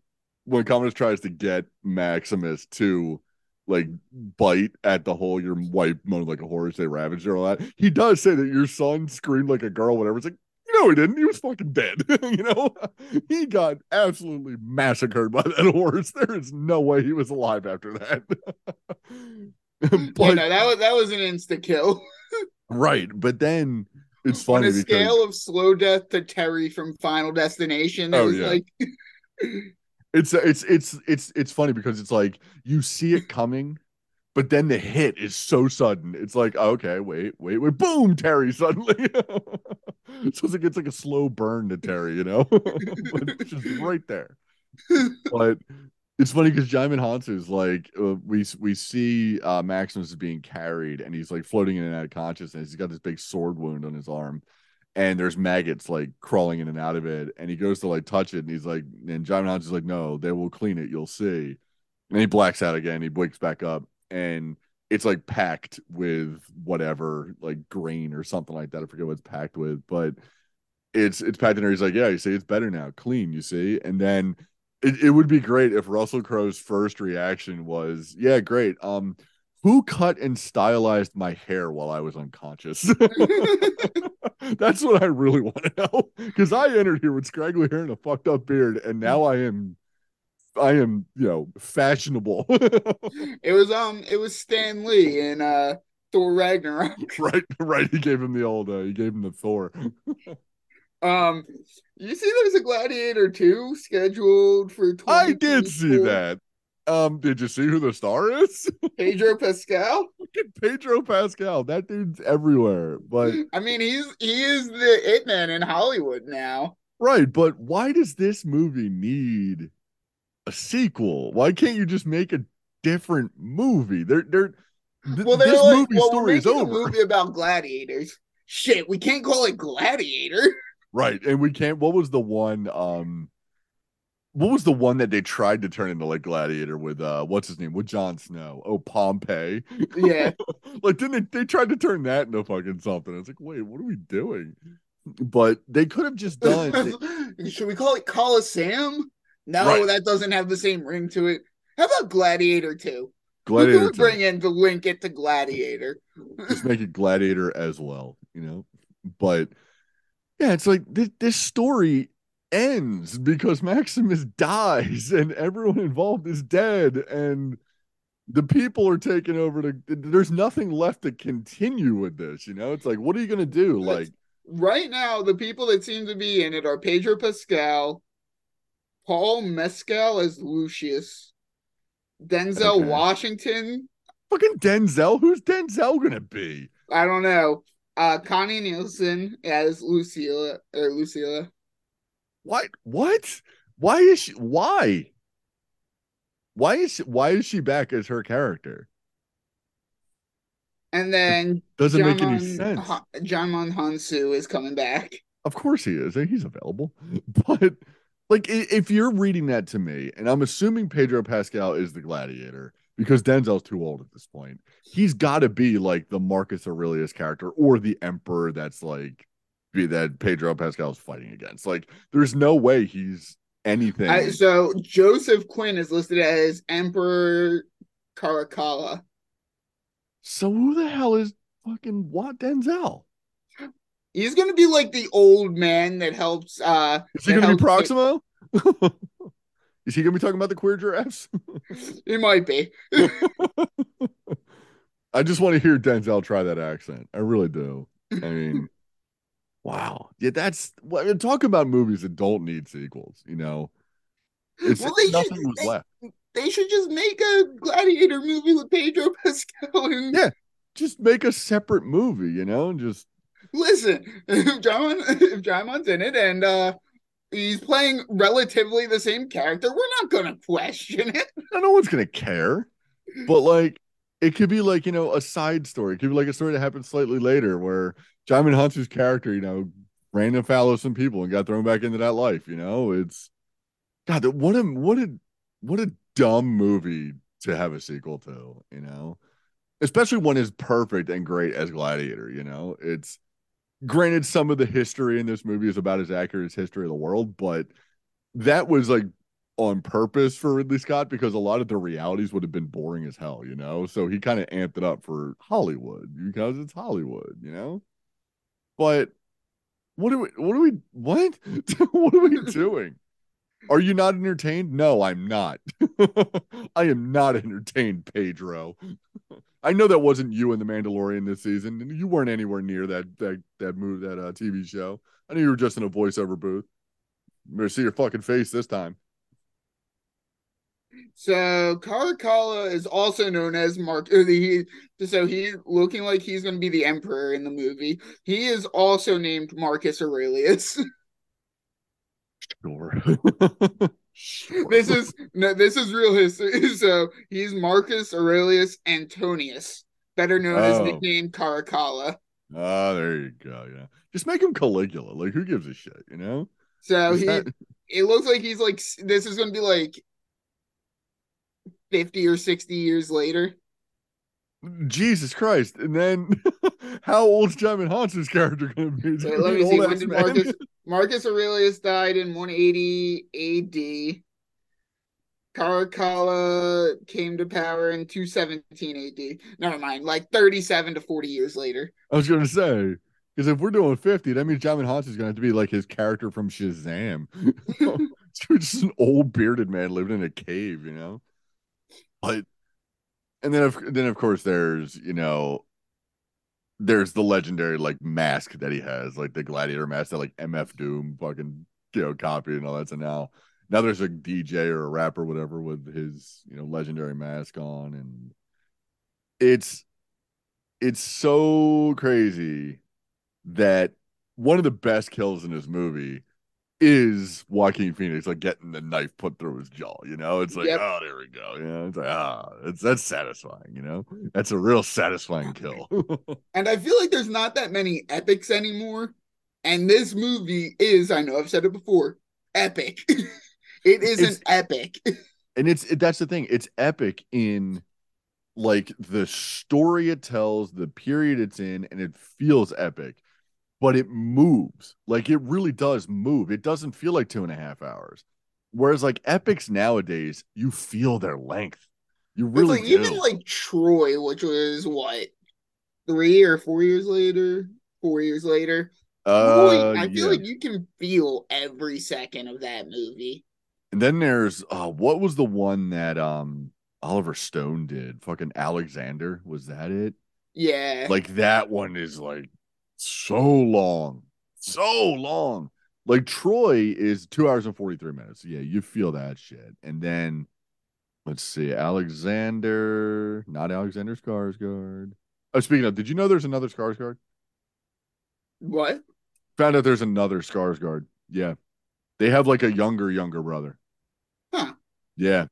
when Commodus tries to get Maximus to like bite at the whole your wife moaned like a horse, they ravaged her, all that. He does say that your son screamed like a girl, whatever. It's like, no, he didn't. He was fucking dead. [LAUGHS] you know, he got absolutely massacred by that [LAUGHS] horse. There is no way he was alive after that. [LAUGHS] but, you know, that was that was an insta kill. right, but then it's funny. On a because, scale of slow death to Terry from Final Destination, it Oh, was yeah. like it's it's it's it's it's funny because it's like you see it coming but then the hit is so sudden. It's like okay wait wait wait. Boom terry suddenly. [LAUGHS] So it's like it's like a slow burn to terry you know? [LAUGHS] It's just right there. But it's funny because Djimon is like uh, we we see uh, Maximus is being carried and he's like floating in and out of consciousness. He's got this big sword wound on his arm, and there's maggots like crawling in and out of it. And he goes to like touch it, and he's like, and Djimon is like, no, they will clean it. You'll see. And he blacks out again. He wakes back up, and it's like packed with whatever, like grain or something like that. I forget what it's packed with, but it's it's packed in there. He's like, yeah, you see, it's better now, clean. You see, and then it, it would be great if Russell Crowe's first reaction was, yeah, great. Um, who cut and stylized my hair while I was unconscious? [LAUGHS] [LAUGHS] That's what I really want to know. Because I entered here with scraggly hair and a fucked up beard, and now I am I am, you know, fashionable. [LAUGHS] it was um it was Stan Lee and uh Thor Ragnarok. right, right. He gave him the old uh, he gave him the Thor. Um, you see, there's a Gladiator two scheduled for. I did see that. Um, did you see who the star is? [LAUGHS] Pedro Pascal. [LAUGHS] Pedro Pascal. That dude's everywhere. But I mean, he's he is the it man in Hollywood now. right, but why does this movie need a sequel? Why can't you just make a different movie? They're they're th- Well, they're this like, movie well, story is over. movie about gladiators. Shit, we can't call it Gladiator. [LAUGHS] Right. And we can't what was the one um what was the one that they tried to turn into like Gladiator with uh what's his name? With Jon Snow. Oh, Pompey. Yeah, [LAUGHS] like didn't they they tried to turn that into fucking something. It's like, wait, what are we doing? But they could have just done [LAUGHS] should we call it Coliseum? No, Right. that doesn't have the same ring to it. How about Gladiator two? Gladiator. we 2. bring in the link it to Gladiator? [LAUGHS] just make it gladiator as well you know but yeah it's like this, this story ends because maximus [LAUGHS] dies and everyone involved is dead and the people are taking over to there's nothing left to continue with this you know it's like what are you gonna do like Right now, the people that seem to be in it are Pedro Pascal, Paul Mescal as Lucius, Denzel Okay. Washington. fucking denzel who's denzel gonna be I don't know. Uh, Connie Nielsen as Lucilla or Lucilla. What what why is she why why is she, why is she back as her character And then doesn't make any Mon- sense Ha- Djimon Hounsou is coming back. Of course he is. He's available. [LAUGHS] But like if you're reading that to me, and I'm assuming Pedro Pascal is the gladiator because Denzel's too old at this point. He's got to be like the Marcus Aurelius character or the emperor that's like that Pedro Pascal is fighting against. Like there's no way he's anything. I, so Joseph Quinn is listed as Emperor Caracalla. so who the hell is fucking what Denzel? He's gonna be like the old man that helps. uh Is he gonna be Proximo? [LAUGHS] is he gonna be talking about the queer giraffes? [LAUGHS] It might be. [LAUGHS] I just want to hear Denzel try that accent. I really do. I mean, wow. Yeah, that's what talk about movies that don't need sequels, you know. It's Well, they nothing should- was they- left. They should just make a gladiator movie with Pedro [LAUGHS] Pascal. And Yeah. Just make a separate movie, you know, and just listen, [LAUGHS] if John if Djimon's in it and uh he's playing relatively the same character, we're not gonna question it. [LAUGHS] no one's gonna care. But like it could be like, you know, a side story. It could be like a story that happens slightly later where Djimon Hounsou's character, you know, ran afoul of some people and got thrown back into that life, you know. It's God, what a what a what a dumb movie to have a sequel to, you know. Especially one as perfect and great as Gladiator, you know. It's granted some of the history in this movie is about as accurate as history of the world, but that was like on purpose for Ridley Scott because a lot of the realities would have been boring as hell, you know. So he kind of amped it up for Hollywood because it's Hollywood, you know. But what are we? What are we? What? [LAUGHS] what are we [LAUGHS] doing? Are you not entertained? No, I'm not. [LAUGHS] I am not entertained, Pedro. I know that wasn't you in The Mandalorian this season, you weren't anywhere near that that that move that uh, TV show. I knew you were just in a voiceover booth. I'm gonna see your fucking face this time. So Caracalla is also known as Mark. He, so he's looking like he's going to be the emperor in the movie. He is also named Marcus Aurelius. [LAUGHS] Sure. [LAUGHS] this is no, this is real history. [LAUGHS] So he's Marcus Aurelius Antonius, better known as Oh. nickname Caracalla. Oh, there you go. Yeah. Just make him Caligula. Like, who gives a shit, you know? So Is he, that- it looks like he's like this is going to be like fifty or sixty years later. Jesus Christ. And then [LAUGHS] how old's Djimon Hounsou's character gonna be? Is he Wait, let me see. When did man? Marcus [LAUGHS] Marcus Aurelius died in 180 AD. Caracalla came to power in 217 AD. Never mind, like 37 to 40 years later. I was gonna say, because if we're doing 50, that means Djimon Hounsou's gonna have to be like his character from Shazam. [LAUGHS] just an old bearded man living in a cave, you know? But and then of then of course there's, you know, there's the legendary like mask that he has, like the gladiator mask that like MF Doom fucking you know copied and all that. So now now there's a DJ or a rapper, whatever, with his you know legendary mask on, and it's it's so crazy that one of the best kills in this movie is Joaquin Phoenix like getting the knife put through his jaw. You know, it's like, Yep. oh, there we go. You know, it's like, ah, it's that's satisfying. You know, that's a real satisfying kill. [LAUGHS] And I feel like there's not that many epics anymore. And this movie is, I know I've said it before, epic. [LAUGHS] it is It's- an epic. [LAUGHS] and it's it, that's the thing. It's epic in like the story it tells, the period it's in, and it feels epic. But it moves like it really does move. It doesn't feel like two and a half hours. Whereas like epics nowadays, you feel their length. You really like even like Troy, which was what three or four years later, four years later. uh, Troy, I feel yeah. like you can feel every second of that movie. And then there's uh what was the one that um Oliver Stone did? Fucking Alexander, was that it? Yeah, Like that one is like so long. So long. Like Troy is two hours and 43 minutes. Yeah, you feel that shit. And then let's see, Alexander, not Alexander Skarsgård. Oh, speaking of, did you know there's another Skarsgård? what? Found out there's another Skarsgård. Yeah. They have like a younger, younger brother. Huh. Yeah.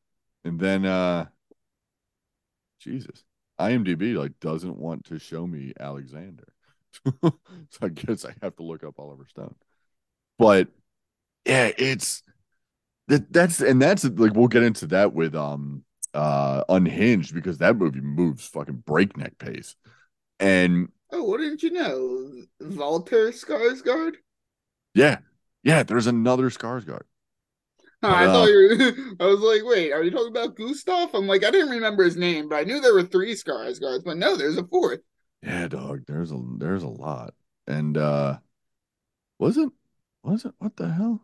And then uh Jesus. IMDb like doesn't want to show me Alexander. [LAUGHS] so I guess I have to look up Oliver Stone. But yeah, it's that that's and that's like we'll get into that with um uh Unhinged because that movie moves fucking breakneck pace. And Oh, what didn't you know? Walter Skarsgård? yeah, yeah, there's another Skarsgård. Huh, I thought uh, you were. [LAUGHS] I was like, wait, are you talking about Gustav? I'm like, I didn't remember his name, but I knew there were three Skarsgårds, but no, there's a fourth. Yeah, dog. There's a there's a lot. And uh was it was it what the hell?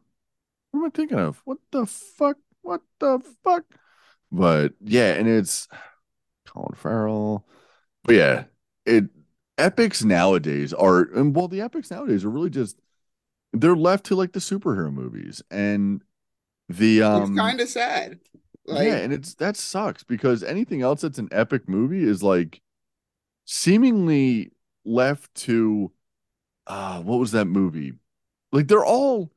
What am I thinking of? What the fuck? What the fuck? But yeah, and it's Colin Farrell. But yeah, it epics nowadays are and well, the epics nowadays are really just they're left to like the superhero movies and the um it's kind of sad. Like, yeah, and it's that sucks because anything else that's an epic movie is like seemingly left to uh what was that movie? Like they're all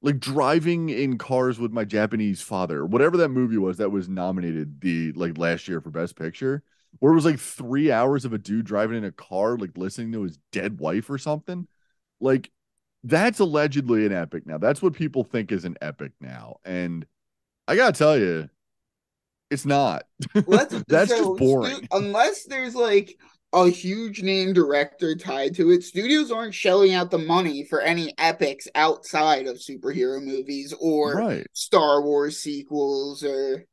like driving in cars with my Japanese father, whatever that movie was that was nominated the like last year for best picture, where it was like 3 hours of a dude driving in a car like listening to his dead wife or something. Like that's allegedly an epic now. That's what people think is an epic now. And I got to tell you it's not. [LAUGHS] let's, That's so just boring. unless there's like a huge name director tied to it, studios aren't shelling out the money for any epics outside of superhero movies or right. Star Wars sequels or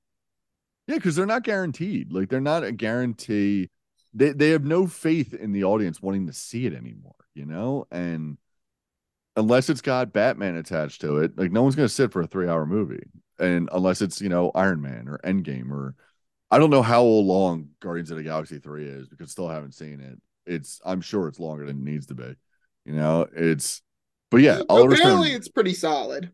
Yeah, because they're not guaranteed. Like they're not a guarantee. They they have no faith in the audience wanting to see it anymore, you know? And unless it's got Batman attached to it, like no one's gonna sit for a three hour movie. And unless it's, you know, Iron Man or Endgame or I don't know how long Guardians of the Galaxy 3 is because still haven't seen it. It's I'm sure it's longer than it needs to be. You know, it's but yeah, Oliver Stone apparently it's pretty solid.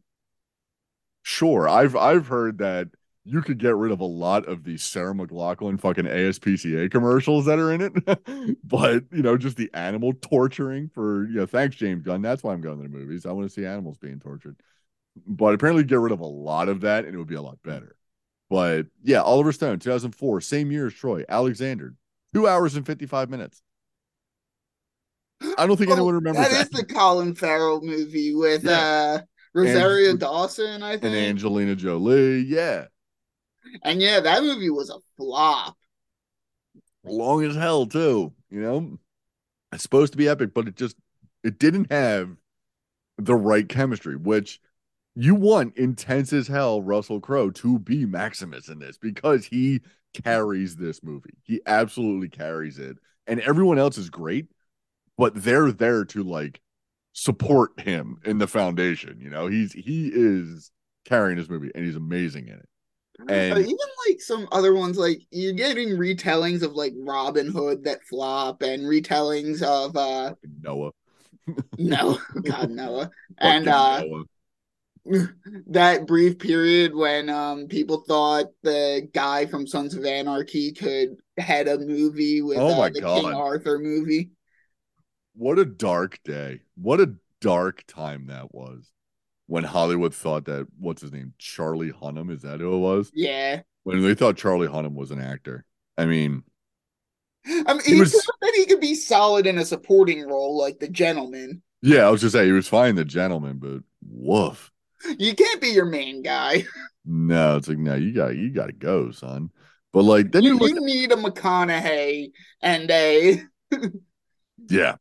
Sure, I've I've heard that you could get rid of a lot of the Sarah McLachlan fucking ASPCA commercials that are in it, [LAUGHS] but you know, just the animal torturing for you know, thanks James Gunn. That's why I'm going to the movies. I want to see animals being tortured. But apparently, get rid of a lot of that, and it would be a lot better. But yeah, Oliver Stone, 2004, same year as Troy, Alexander, two hours and 55 minutes. I don't think [GASPS] Oh, anyone remembers that that. is the Colin Farrell movie with Yeah. uh Rosario And- Dawson, I think, and. Angelina Jolie, yeah, And yeah, that movie was a flop. long as hell too you know it's supposed to be epic but it just it didn't have the right chemistry which you want intense as hell russell crowe to be maximus in this because he carries this movie. He absolutely carries it. And everyone else is great but they're there to like support him in the foundation you know? He's he is carrying this movie and he's amazing in it. And even like some other ones, like you're getting retellings of like Robin Hood that flop, and retellings of uh Noah. [LAUGHS] no, God Noah, and uh Noah. That brief period when um people thought the guy from Sons of Anarchy could head a movie with Oh uh, the God. King Arthur movie. What a dark day. What a dark time that was. When Hollywood thought that what's his name? Charlie Hunnam, is that who it was? Yeah, When they thought Charlie Hunnam was an actor. I mean, I mean, He he was- that he could be solid in a supporting role like the gentleman. yeah, I was just saying he was fine, the gentleman, but woof. You can't be your main guy. [LAUGHS] No, it's like no, you got you got to go, son. But like then you You, you need a McConaughey and a [LAUGHS] yeah.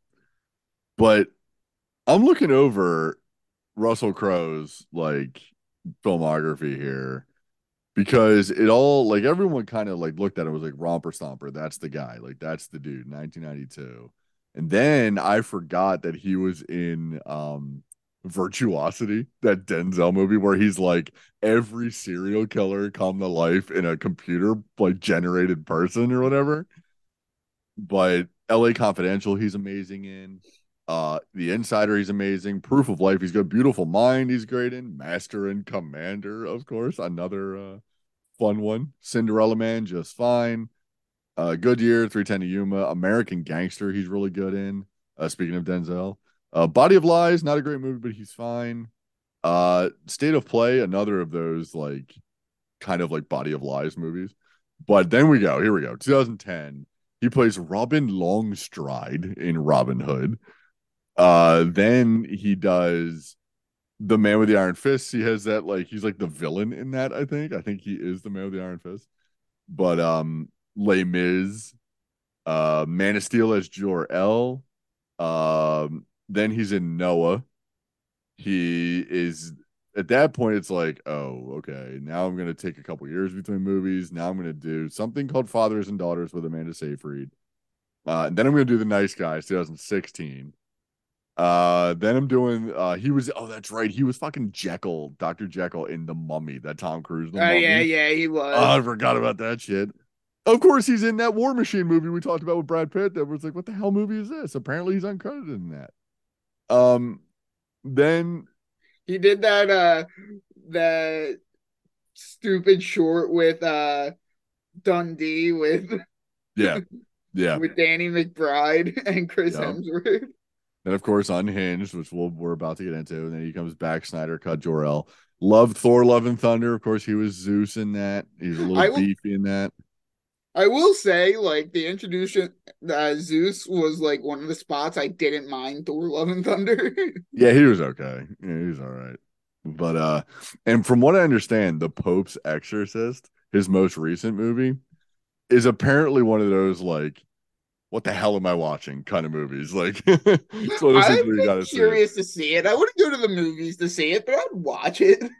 But I'm looking over Russell Crowe's like filmography here because it all like everyone kind of like looked at it was like Romper Stomper. That's the guy. Like that's the dude. 1992. And then I forgot that he was in um Virtuosity, that Denzel movie where he's like every serial killer come to life in a computer like generated person or whatever. But LA Confidential, he's amazing in. Uh, The Insider, he's amazing. Proof of Life, he's got Beautiful Mind, he's great in. Master and Commander, of course, another uh fun one. Cinderella Man, just fine. Uh, Good Year, 310 to Yuma, American Gangster, he's really good in. Uh, speaking of Denzel, uh, Body of Lies, not a great movie, but he's fine. Uh, State of Play, another of those like kind of like Body of Lies movies. But then we go, here we go, 2010. He plays Robin Longstride in Robin Hood. Uh, then he does the Man with the Iron Fist. He has that like he's like the villain in that. I think. I think he is the Man with the Iron Fist. But um, Les Mis, uh, Man of Steel as Jor El. Um, then he's in Noah. He is at that point. It's like, oh, okay. Now I'm gonna take a couple years between movies. Now I'm gonna do something called Fathers and Daughters with Amanda Seyfried. Uh, and then I'm gonna do The Nice Guys, 2016. Uh, then I'm doing. Uh, he was. Oh, that's right. He was fucking Jekyll, Doctor Jekyll in The Mummy. That Tom Cruise. Oh Mummy. yeah, yeah, he was. Oh, I forgot about that shit. Of course, he's in that War Machine movie we talked about with Brad Pitt. That was like, what the hell movie is this? Apparently, he's uncredited in that. Um, then he did that uh that stupid short with uh Dundee with [LAUGHS] yeah, yeah, with Danny McBride [LAUGHS] and Chris Yeah. Hemsworth. and of course, Unhinged, which we'll, we're about to get into. And then he comes back, Snyder cut Jor El. Loved Thor, Love and Thunder. Of course, he was Zeus in that. He's a little will- beefy in that. I will say, like the introduction, uh, Zeus was like one of the spots I didn't mind Thor: Love and Thunder. [LAUGHS] Yeah, he was okay. Yeah, he was all right. But uh and from what I understand, the Pope's Exorcist, his most recent movie, is apparently one of those like what the hell am I watching kind of movies. [LAUGHS] Like it's one of those things I'm where you gotta see. curious to see it. I wouldn't go to the movies to see it, but I'd watch it. [LAUGHS]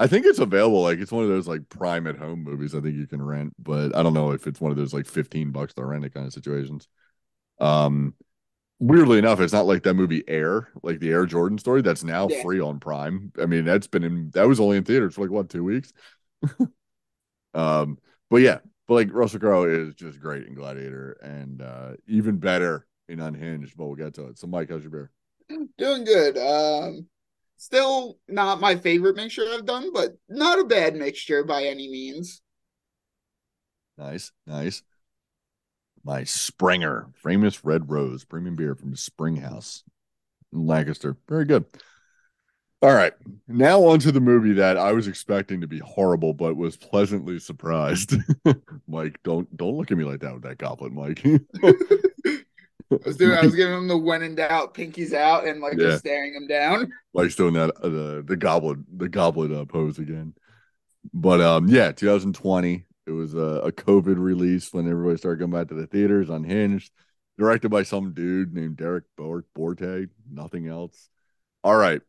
I think it's available. Like it's one of those like prime at home movies I think you can rent, but I don't know if it's one of those like 15 bucks to rent it kind of situations. Um weirdly enough, it's not like that movie Air, like the Air Jordan story that's now Yeah. free on Prime. I mean, that's been in that was only in theaters for like what, two weeks? [LAUGHS] um, but yeah, but like Russell Crowe is just great in Gladiator and uh even better in Unhinged, but we'll get to it. So Mike, how's your beer? Doing good. Um, still not my favorite mixture I've done, but not a bad mixture by any means. Nice, nice. My Springer, famous red rose, premium beer from Springhouse in Lancaster. Very good. All right. Now on to the movie that I was expecting to be horrible, but was pleasantly surprised. [LAUGHS] Mike, don't don't look at me like that with that goblet, Mike. [LAUGHS] I was doing. I was giving him the when in doubt, pinkies out, and like Yeah. just staring him down. Like doing that uh, the the goblet the goblet uh, pose again. But um yeah, 2020. It was a, a COVID release when everybody started going back to the theaters, unhinged, directed by some dude named Derrick Bor- Borte, nothing else. All right.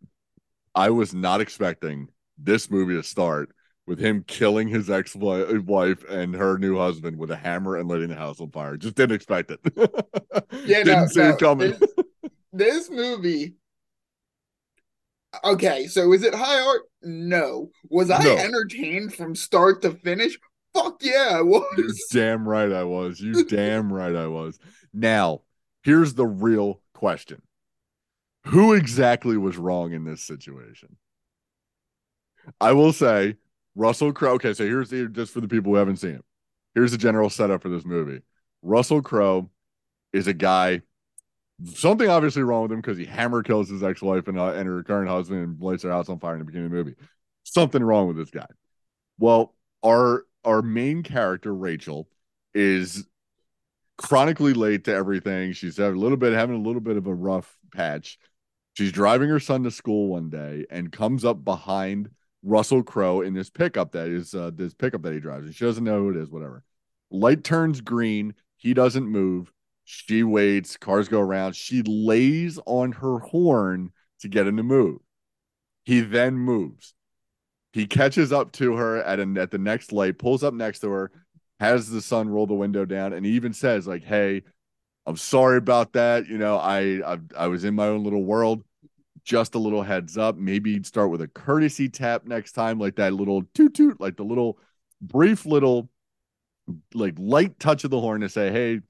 I was not expecting this movie to start with him killing his ex-wife and her new husband with a hammer and lighting the house on fire. Just didn't expect it. [LAUGHS] Yeah, didn't no, see no, it coming. This, this movie Okay, so is it high art? No. Was I No. entertained from start to finish? Fuck yeah, I was. You damn right I was. You [LAUGHS] damn right I was. Now, here's the real question. Who exactly was wrong in this situation? I will say Russell Crowe. Okay, so here's the just for the people who haven't seen it. Here's the general setup for this movie. Russell Crowe is a guy. Something obviously wrong with him because he hammer kills his ex-wife and, uh, and her current husband and lights their house on fire in the beginning of the movie. Something wrong with this guy. Well, our our main character Rachel is chronically late to everything. She's a little bit having a little bit of a rough patch. She's driving her son to school one day and comes up behind Russell Crowe in this pickup that is uh, this pickup that he drives. And she doesn't know who it is, whatever. Light turns green. He doesn't move. She waits. Cars go around. She lays on her horn to get him to move. He then moves. He catches up to her at an, at the next light, pulls up next to her, has the son roll the window down, and he even says like, "Hey, I'm sorry about that. You know, I I, I was in my own little world. Just a little heads up. Maybe start with a courtesy tap next time, like that little toot toot, like the little brief little like light touch of the horn to say, "Hey,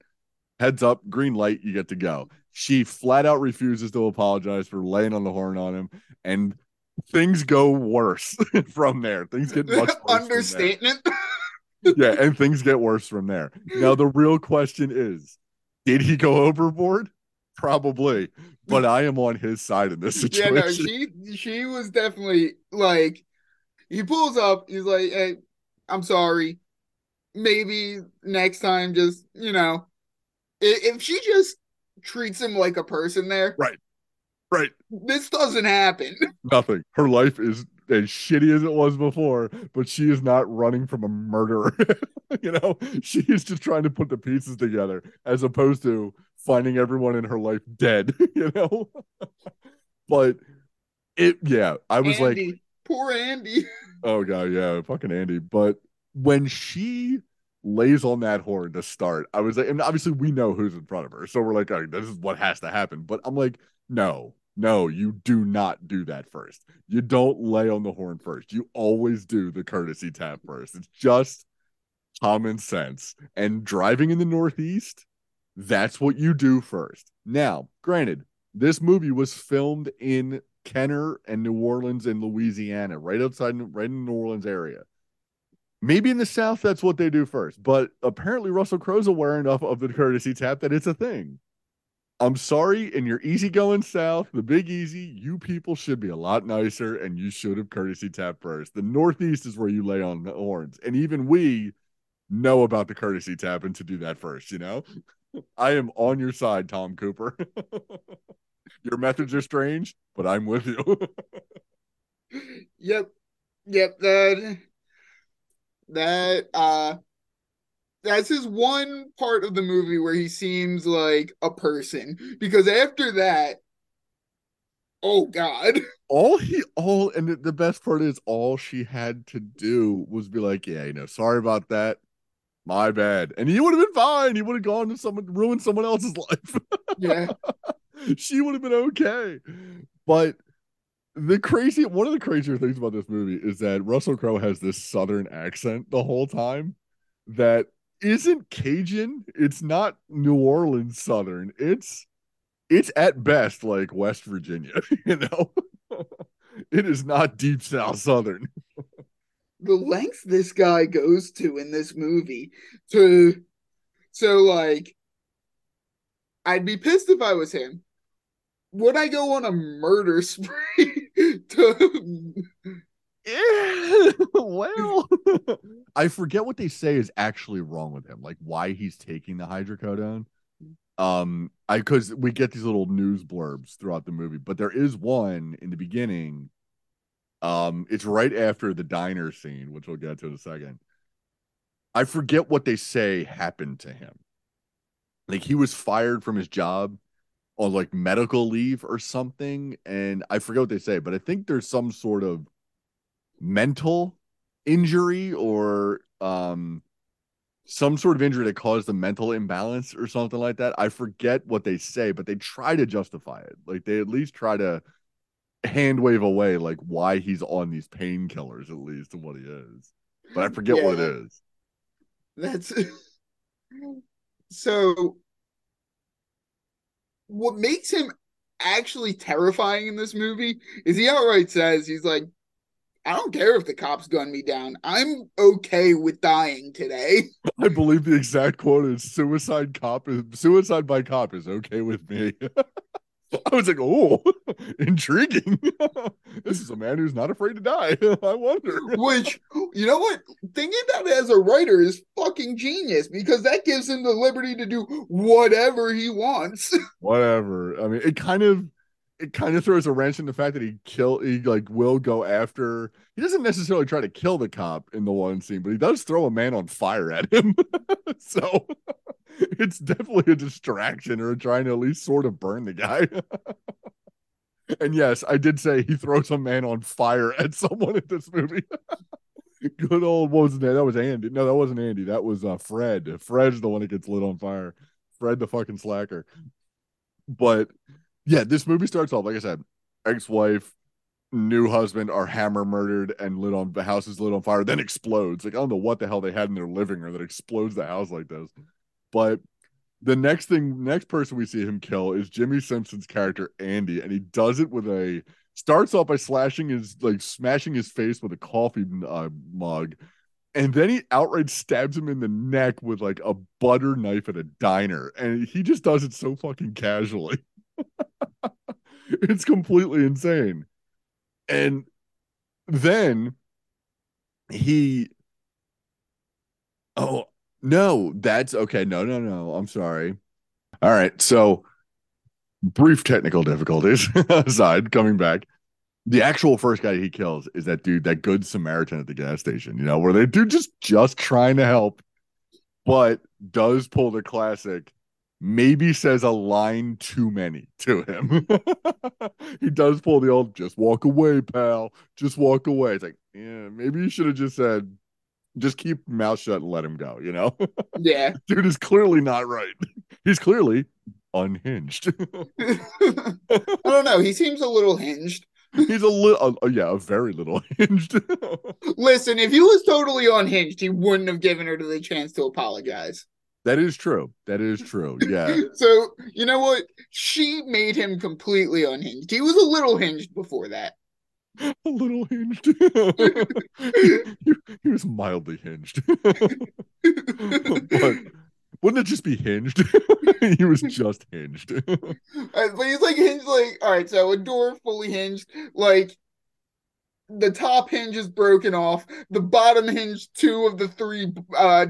heads up, green light, you get to go." She flat out refuses to apologize for laying on the horn on him, and things go worse [LAUGHS] from there. Things get much worse. from there Understatement. [LAUGHS] yeah, and things get worse from there. Now the real question is, did he go overboard? Probably, but I am on his side in this [LAUGHS] yeah, situation. no, she she was definitely like he pulls up, he's like, Hey, I'm sorry. Maybe next time just, you know, if she just treats him like a person there, Right. right, this doesn't happen. [LAUGHS] nothing. Her life is as shitty as it was before, but she is not running from a murderer. [LAUGHS] you know, she is just trying to put the pieces together as opposed to finding everyone in her life dead. [LAUGHS] You know, but it, yeah, I was like, poor Andy. [LAUGHS] Oh god, yeah, fucking Andy. But when she lays on that horn to start, I was like, and obviously we know who's in front of her, so we're like, oh, this is what has to happen. But I'm like, no, no, you do not do that first. You don't lay on the horn first. You always do the courtesy tap first. It's just common sense. And driving in the Northeast, that's what you do first. Now, granted, this movie was filmed in Kenner and New Orleans in Louisiana, right outside, right in New Orleans area. Maybe in the South, that's what they do first. But apparently, Russell Crowe's aware enough of the courtesy tap that it's a thing. I'm sorry, in your easygoing South, the Big Easy, you people should be a lot nicer and you should have courtesy tap first. The Northeast is where you lay on the horns. And even we know about the courtesy tap and to do that first, you know? I am on your side, Tom Cooper. [LAUGHS] your methods are strange, but I'm with you. Yep. Yep, that that uh that's his one part of the movie where he seems like a person because after that oh god [LAUGHS] all he all and the- best part is all she had to do was be like, yeah, you know, sorry about that. My bad. And he would have been fine. He would have gone to someone ruined someone else's [LAUGHS] life. yeah [LAUGHS] she would have been okay. But the crazy one of the crazier things about this movie is that Russell Crowe has this southern accent the whole time that isn't Cajun. It's not New Orleans southern. It's it's at best like West Virginia, [LAUGHS] you know. it is not deep south southern. The lengths this guy goes to in this movie to so like I'd be pissed if I was him. Would I go on a murder [LAUGHS] spree to well, [LAUGHS] I forget what they say is actually wrong with him, like why he's taking the hydrocodone. Um, I because we get these little news blurbs throughout the movie, but there is one in the beginning. Um, it's right after the diner scene, which we'll get to in a second. I forget what they say happened to him. Like he was fired from his job on like medical leave or something, and I forget what they say, but I think there's some sort of mental injury or um some sort of injury that caused a mental imbalance or something like that. I forget what they say, but they try to justify it. Like they at least try to hand wave away like why he's on these painkillers at least and what he is. But I forget what it is. That's [LAUGHS] so. What makes him actually terrifying in this movie is he outright says he's like, I don't care if the cops gun me down. I'm okay with dying today. [LAUGHS] I believe the exact quote is suicide cop is suicide by cop is okay with me. [LAUGHS] [LAUGHS] I was like, oh, [LAUGHS] intriguing. [LAUGHS] this is a man who's not afraid to die. I wonder. Which, you know what? Thinking about it as a writer is fucking genius because that gives him the liberty to do whatever he wants. Whatever. I mean, it kind of it kind of throws a wrench in the fact that he kill he like will go after he doesn't necessarily try to kill the cop in the one scene, but he does throw a man on fire at him. [LAUGHS] so [LAUGHS] it's definitely a distraction or trying to at least sort of burn the guy. [LAUGHS] and yes, I did say he throws a man on fire at someone in this movie. Good old was name? That was Andy. No, that wasn't Andy. That was uh Fred. Fred's the one that gets lit on fire. Fred the fucking slacker. But yeah, this movie starts off, like I said, ex-wife, new husband are hammer murdered and lit on the house is lit on fire, then explodes. Like I don't know what the hell they had in their living room that explodes the house like this. But the next thing, next person we see him kill is Jimmi Simpson's character Andy, and he does it with a starts off by slashing his like smashing his face with a coffee uh, mug, and then he outright stabs him in the neck with like a butter knife at a diner, and he just does it so fucking casually. [LAUGHS] it's completely insane. And then he Oh, no, that's okay. No, no, no. I'm sorry. All right. So, brief technical difficulties [LAUGHS] aside, coming back, the actual first guy he kills is that dude, that good Samaritan at the gas station, you know, where they do just just trying to help, but does pull the classic, maybe says a line too many to him. [LAUGHS] he does pull the old just walk away, pal. Just walk away. It's like, yeah, maybe you should have just said, just keep mouth shut and let him go, you know? [LAUGHS] yeah. dude is clearly not right. He's clearly unhinged. [LAUGHS] I don't know. He seems a little hinged. He's a little, uh, yeah, a very little hinged. Listen, if he was totally unhinged, he wouldn't have given her the chance to apologize. That is true. That is [LAUGHS] true. Yeah. So, you know what? She made him completely unhinged. He was a little hinged before that. a little hinged. [LAUGHS] he, he was mildly hinged. [LAUGHS] but wouldn't it just be hinged? he was just hinged. Uh, but he's like hinged, like, all right, so a door fully hinged, like the top hinge is broken off, the bottom hinge, two of the three, uh,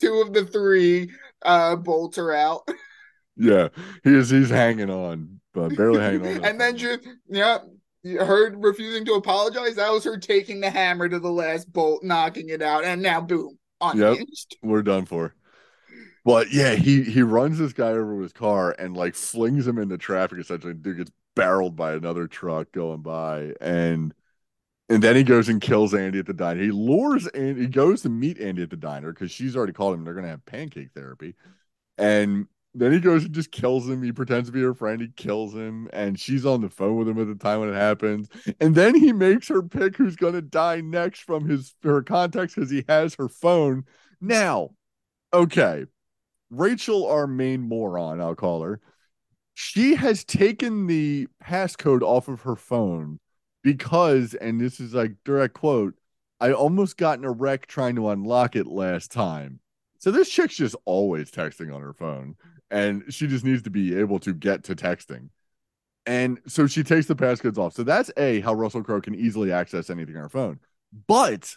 two of the three, uh, bolts are out. [LAUGHS] yeah. He is, he's hanging on, but barely hanging on. [LAUGHS] and then just yeah her refusing to apologize that was her taking the hammer to the last bolt knocking it out and now boom unhinged we're done for. But yeah, he he runs this guy over with his car and like flings him into traffic. Essentially, dude gets barreled by another truck going by, and and then he goes and kills Andy at the diner. He lures and he goes to meet Andy at the diner because she's already called him. They're gonna have pancake therapy, and then he goes and just kills him. He pretends to be her friend. He kills him, and she's on the phone with him at the time when it happens. And then he makes her pick who's gonna die next from his her contacts because he has her phone. Now, okay, Rachel, our main moron, I'll call her. She has taken the passcode off of her phone because, and this is like direct quote, I almost got in a wreck trying to unlock it last time. So this chick's just always texting on her phone, and she just needs to be able to get to texting. And so she takes the passcodes off. So that's A, how Russell Crowe can easily access anything on her phone. But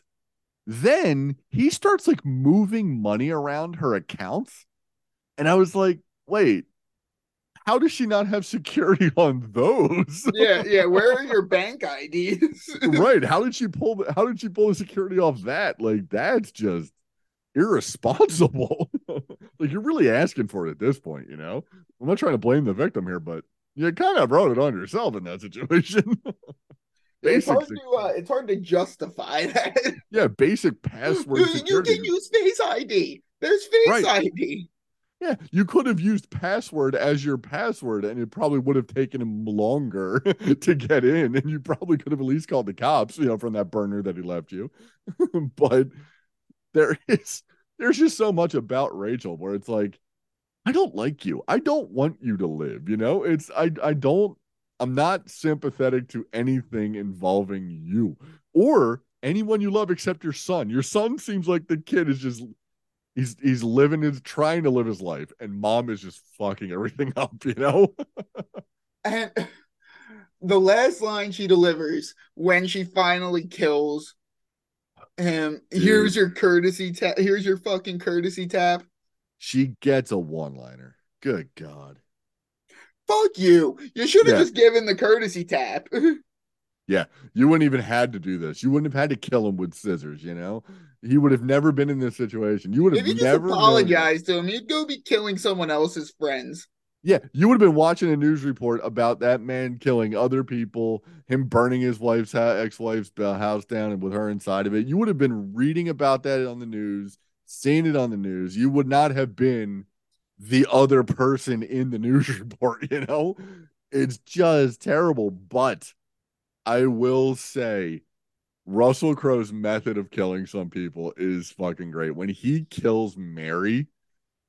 then he starts like moving money around her accounts. And I was like, wait, how does she not have security [LAUGHS] on those? yeah yeah where are your bank ids [LAUGHS] right. How did she pull the how did she pull the security off that? Like that's just irresponsible. [LAUGHS] like you're really asking for it at this point, you know? I'm not trying to blame the victim here, but you kind of brought it on yourself in that situation. it's hard to uh, it's hard to justify that yeah, basic password you, you can use face id there's face Right. id Yeah, you could have used password as your password, and it probably would have taken him longer [LAUGHS] to get in, and you probably could have at least called the cops, you know, from that burner that he left you. [LAUGHS] but there is there's just so much about Rachel where it's like, I don't like you. I don't want you to live, you know? It's I I don't I'm not sympathetic to anything involving you or anyone you love except your son. Your son seems like the kid is just he's he's living his trying to live his life and mom is just fucking everything [LAUGHS] up you know? And [LAUGHS] the last line she delivers when she finally kills him Dude. here's your courtesy tap here's your fucking courtesy tap. She gets a one liner good god. Fuck you. You should have Yeah. just given the courtesy tap [LAUGHS] you wouldn't even had to do this you wouldn't have had to kill him with scissors you know he would have never been in this situation you would if have you never apologized to him you'd go be killing someone else's friends Yeah, you would have been watching a news report about that man killing other people, him burning his wife's ex-wife's uh, house down and with her inside of it. You would have been reading about that on the news, seeing it on the news. You would not have been the other person in the news [LAUGHS] report, you know? It's just terrible, but I will say Russell Crowe's method of killing some people is fucking great. When he kills Mary,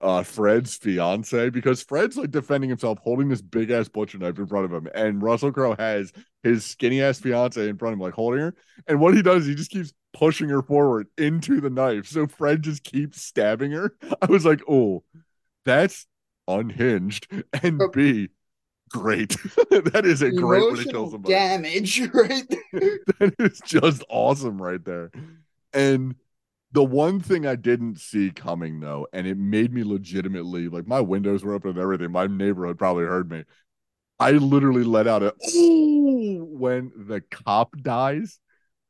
uh Fred's fiance because Fred's like defending himself holding this big ass butcher knife in front of him and Russell Crowe has his skinny ass fiance in front of him like holding her and what he does he just keeps pushing her forward into the knife. So Fred just keeps stabbing her. [LAUGHS] I was like oh that's unhinged. And B great [LAUGHS] that is a great way to kill Emotional somebody damage [LAUGHS] right there. [LAUGHS] that is just awesome right there. And the one thing I didn't see coming though, and it made me legitimately like my windows were open and everything. My neighborhood probably heard me. I literally let out a [GASPS] when the cop dies.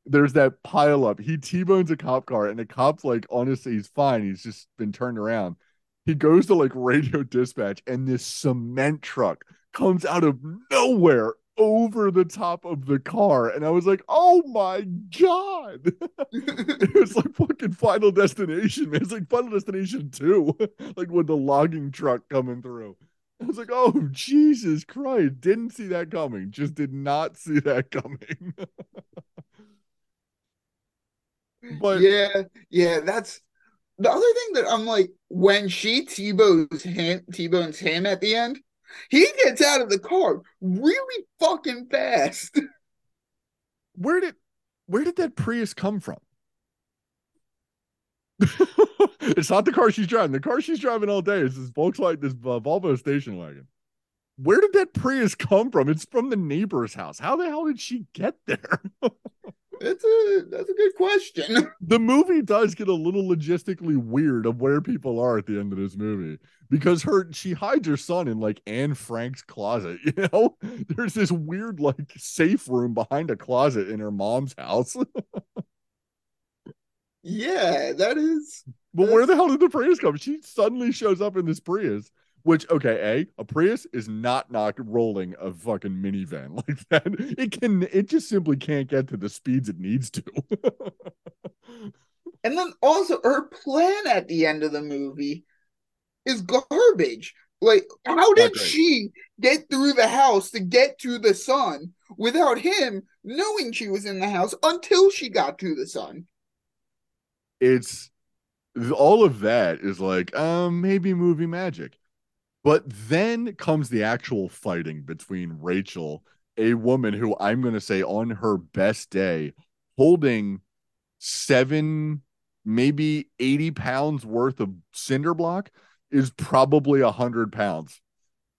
There's that pile up. He T-bones a cop car, and the cop's like, honestly, he's fine. He's just been turned around. He goes to like radio dispatch, and this cement truck comes out of nowhere over the top of the car. And I was like, oh my God. [LAUGHS] it was like fucking Final Destination, man. It's like Final Destination 2, [LAUGHS] like with the logging truck coming through. I was like, oh, Jesus Christ. Didn't see that coming. Just did not see that coming. [LAUGHS] but yeah, yeah, that's the other thing that I'm like when she T-bones him T-bones him at the end, he gets out of the car really fucking fast. [LAUGHS] where did where did that Prius come from? [LAUGHS] it's not the car she's driving. The car she's driving all day is this Volkswagen, this uh, Volvo station wagon. Where did that Prius come from? It's from the neighbor's house. How the hell did she get there? [LAUGHS] That's a that's a good question. [LAUGHS] the movie does get a little logistically weird of where people are at the end of this movie because her she hides her son in like Anne Frank's closet. [LAUGHS] You know, there's this weird like safe room behind a closet in her mom's house. [LAUGHS] Yeah, that is But where the hell did the Prius come? She suddenly shows up in this Prius, which okay, a a Prius is not not rolling a fucking minivan [LAUGHS] like that. It can, it just simply can't get to the speeds it needs to. [LAUGHS] And then also her plan at the end of the movie is garbage. Like, how did she get through the house to get to the sun without him knowing she was in the house until she got to the sun? it's all of that is like um maybe movie magic but then comes the actual fighting between rachel a woman who i'm going to say on her best day holding seven maybe 80 pounds worth of cinder block is probably a hundred pounds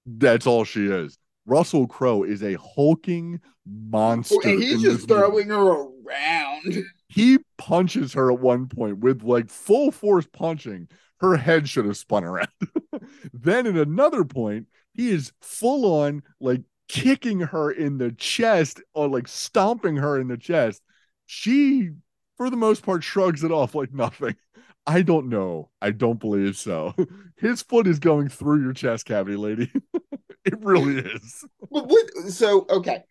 that's all she is russell crowe is a hulking monster and he's just this movie throwing her around. he punches her at one point with like full force punching. Her head should have spun around. [LAUGHS] then at another point, he is full on like kicking her in the chest or like stomping her in the chest. She, for the most part, shrugs it off like nothing. I don't know. I don't believe so. [LAUGHS] His foot is going through your chest cavity, lady. [LAUGHS] it really is. But what? So okay,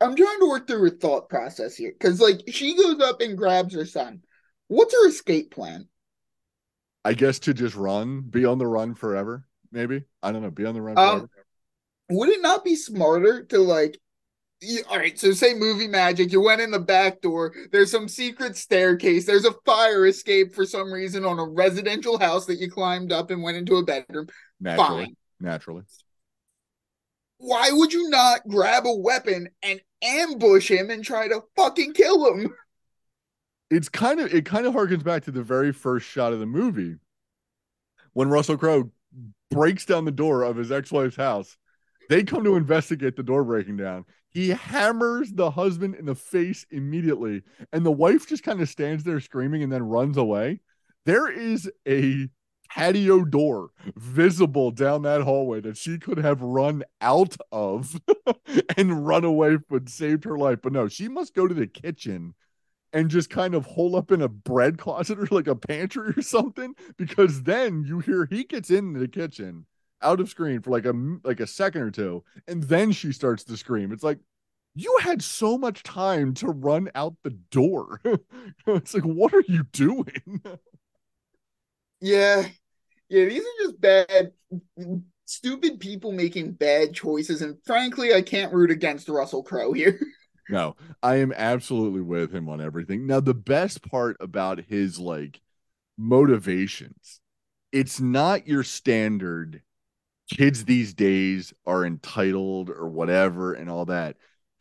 I'm trying to work through her thought process here because, like, she goes up and grabs her son. What's her escape plan? I guess to just run, be on the run forever. Maybe I don't know. Be on the run Um, forever. Would it not be smarter to like? you- all right, so say movie magic, you went in the back door. There's some secret staircase. There's a fire escape for some reason on a residential house that you climbed up and went into a bedroom. Naturally, Fine. naturally. Why would you not grab a weapon and ambush him and try to fucking kill him? It's kind of it kind of harkens back to the very first shot of the movie when Russell Crowe breaks down the door of his ex-wife's house. They come to investigate the door breaking down. He hammers the husband in the face immediately, and the wife just kind of stands there screaming and then runs away. There is a patio door visible down that hallway that she could have run out of [LAUGHS] and run away but saved her life. But no, she must go to the kitchen and just kind of hole up in a bread closet or like a pantry or something because then you hear he gets in the kitchen out of screen for like a like a second or two and then she starts to scream it's like you had so much time to run out the door [LAUGHS] it's like what are you doing [LAUGHS] Yeah. Yeah, these are just bad stupid people making bad choices and frankly I can't root against Russell Crowe here. [LAUGHS] No, I am absolutely with him on everything. Now, the best part about his like motivations, it's not your standard kids these days are entitled or whatever and all that.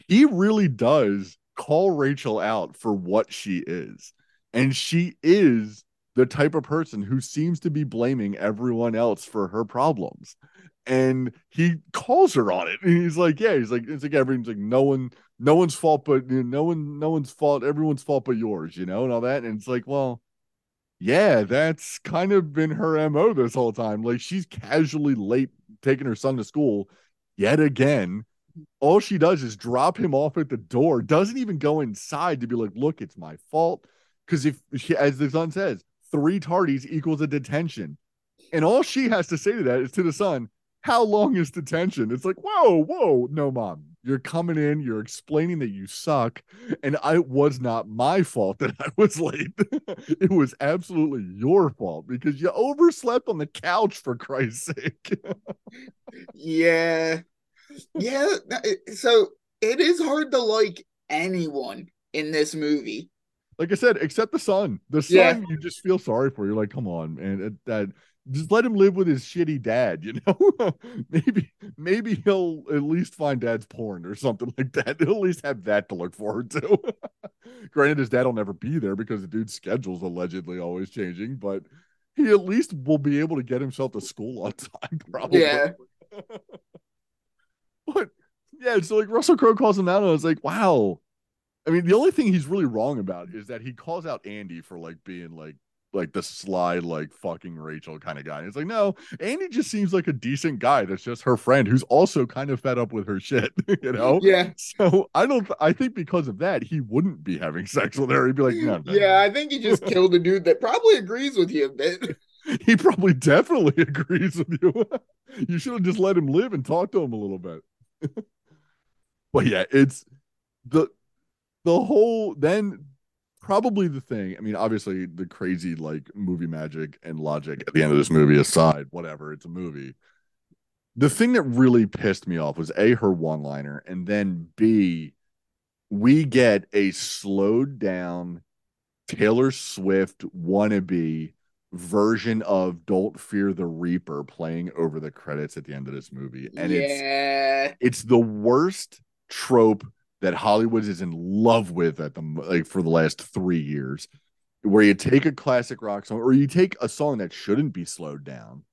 He really does call Rachel out for what she is. And she is the type of person who seems to be blaming everyone else for her problems. And he calls her on it. And he's like, Yeah, he's like, it's like everyone's like, no one, no one's fault but you know, no one, no one's fault, everyone's fault but yours, you know, and all that. And it's like, well, yeah, that's kind of been her MO this whole time. Like she's casually late taking her son to school yet again. All she does is drop him off at the door, doesn't even go inside to be like, look, it's my fault. Because if she, as the son says, three tardies equals a detention. And all she has to say to that is to the son, how long is detention? It's like, whoa, whoa, no, mom. You're coming in, you're explaining that you suck, and I it was not my fault that I was late. [LAUGHS] it was absolutely your fault because you overslept on the couch for Christ's sake. Yeah. Yeah. So it is hard to like anyone in this movie. like I said, except the son. The son, Yeah. you just feel sorry for. You're like, come on, man. It, that just let him live with his shitty dad. You know, [LAUGHS] maybe maybe he'll at least find dad's porn or something like that. He'll [LAUGHS] at least have that to look forward to. [LAUGHS] Granted, his dad will never be there because the dude's schedule's allegedly always changing, but he at least will be able to get himself to school on time. Probably. Yeah. but yeah, so like Russell Crowe calls him out, and I was like, wow. I mean, the only thing he's really wrong about is that he calls out Andy for like being like like the sly, like fucking Rachel kind of guy. And it's like, no, Andy just seems like a decent guy that's just her friend who's also kind of fed up with her shit, [LAUGHS] you know? Yeah. So I don't I think because of that, he wouldn't be having sex with her. He'd be like, no, no. Yeah, I think he just killed a dude that probably agrees with you a bit. [LAUGHS] He probably definitely [LAUGHS] agrees with you. you should have just let him live and talk to him a little bit. but yeah, it's the the whole then probably the thing. I mean, obviously the crazy like movie magic and logic at the end of this movie aside, whatever, it's a movie. The thing that really pissed me off was A, her one liner, and then B, we get a slowed down Taylor Swift wannabe version of Don't Fear the Reaper playing over the credits at the end of this movie. And it's it's the worst trope that Hollywood is in love with at the like for the last 3 years where you take a classic rock song or you take a song that shouldn't be slowed down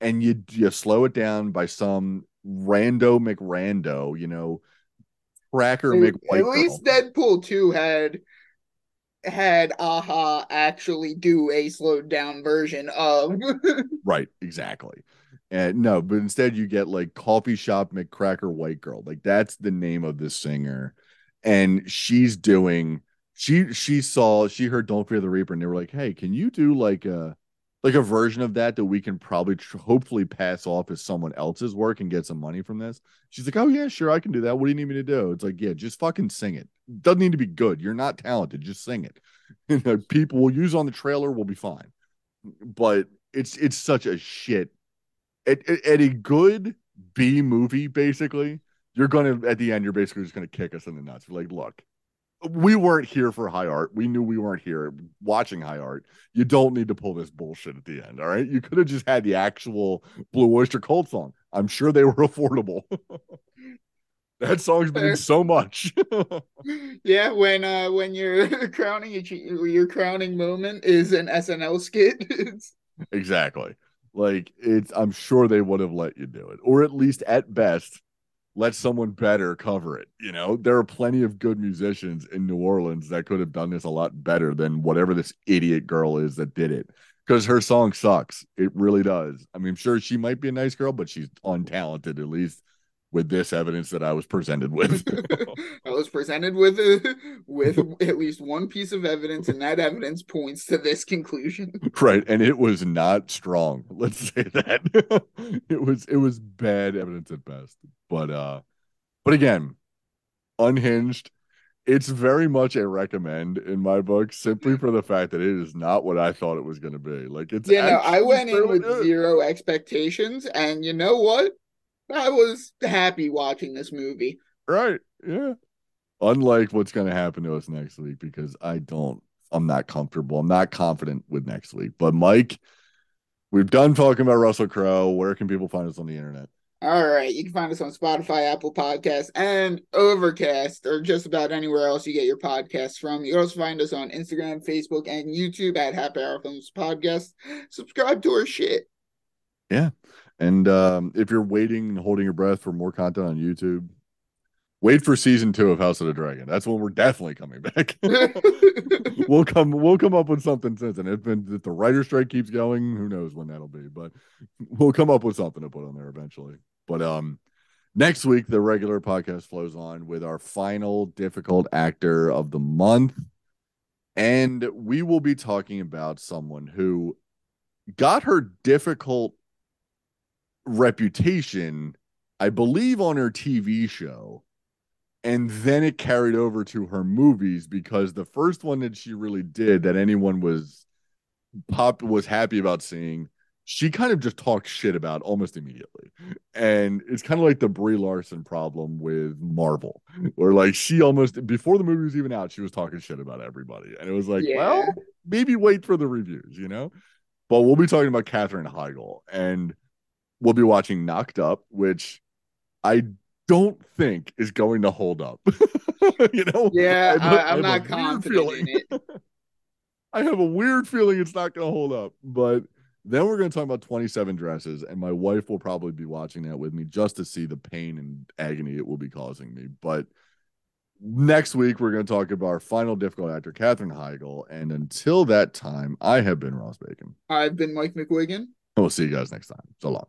and you you slow it down by some rando McRando, you know, cracker At, McWhite. at least Deadpool 2 had had a-ha actually do a slowed down version of [LAUGHS] Right, exactly. And no, but instead you get like coffee shop McCracker White Girl. Like that's the name of this singer. And she's doing she she saw she heard Don't Fear the Reaper and they were like, "Hey, can you do like a like a version of that that we can probably tr- hopefully pass off as someone else's work and get some money from this?" She's like, "Oh yeah, sure, I can do that. What do you need me to do?" It's like, "Yeah, just fucking sing it. Doesn't need to be good. You're not talented. Just sing it. [LAUGHS] You know, people will use on the trailer. We'll be fine." but it's it's such a shit. At, at, a good B movie, basically, you're gonna at the end, you're basically just gonna kick us in the nuts. Like, look, we weren't here for high art. We knew we weren't here watching high art. You don't need to pull this bullshit at the end. All right. You could have just had the actual Blue Oyster Cult song. I'm sure they were [LAUGHS] affordable. [LAUGHS] that song's been so much. [LAUGHS] yeah, when uh when you're crowning your crowning moment is an SNL skit. exactly. Like it's I'm sure they would have let you do it. Or at least at best let someone better cover it. You know, there are plenty of good musicians in New Orleans that could have done this a lot better than whatever this idiot girl is that did it. Because her song sucks. It really does. I mean, sure she might be a nice girl, but she's untalented, at least with this evidence that I was presented with. [LAUGHS] I was presented with uh, with at least one piece of evidence, and that evidence points to this conclusion. Right, and it was not strong. Let's say that [LAUGHS] it was it was bad evidence at best. But uh, but again, unhinged. It's very much a recommend in my book, simply for the fact that it is not what I thought it was going to be. Like it's yeah, no, I went in with good. zero expectations, and you know what? I was happy watching this movie. Right. Yeah. Unlike what's going to happen to us next week, because I don't, I'm not comfortable. I'm not confident with next week. But Mike, we've done talking about Russell Crowe. Where can people find us on the internet? All right. You can find us on Spotify, Apple Podcasts, and Overcast, or just about anywhere else you get your podcasts from. You can also find us on Instagram, Facebook, and YouTube at Happy Hour Films Podcast. Subscribe to our shit. Yeah. And um, if you're waiting and holding your breath for more content on YouTube, wait for season two of House of the Dragon. That's when we're definitely coming back. [LAUGHS] we'll come we'll come up with something since and if, if the writer strike keeps going, who knows when that'll be, but we'll come up with something to put on there eventually. But um next week the regular podcast flows on with our final difficult actor of the month. And we will be talking about someone who got her difficult reputation, I believe, on her TV show. And then it carried over to her movies because the first one that she really did that anyone was pop was happy about seeing, she kind of just talked shit about almost immediately. And it's kind of like the Brie Larson problem with Marvel, where like she almost before the movie was even out, she was talking shit about everybody. And it was like, yeah. well, maybe wait for the reviews, you know? But we'll be talking about Katherine Heigl. And we'll be watching Knocked Up, which I don't think is going to hold up. [LAUGHS] you know? Yeah, I, am not confident in it. [LAUGHS] I have a weird feeling it's not going to hold up, but then we're going to talk about 27 dresses, and my wife will probably be watching that with me just to see the pain and agony it will be causing me. But next week, we're going to talk about our final difficult actor, Katherine Heigl. And until that time, I have been Ross Bacon. I've been Mike McWigan. We'll see you guys next time. So long.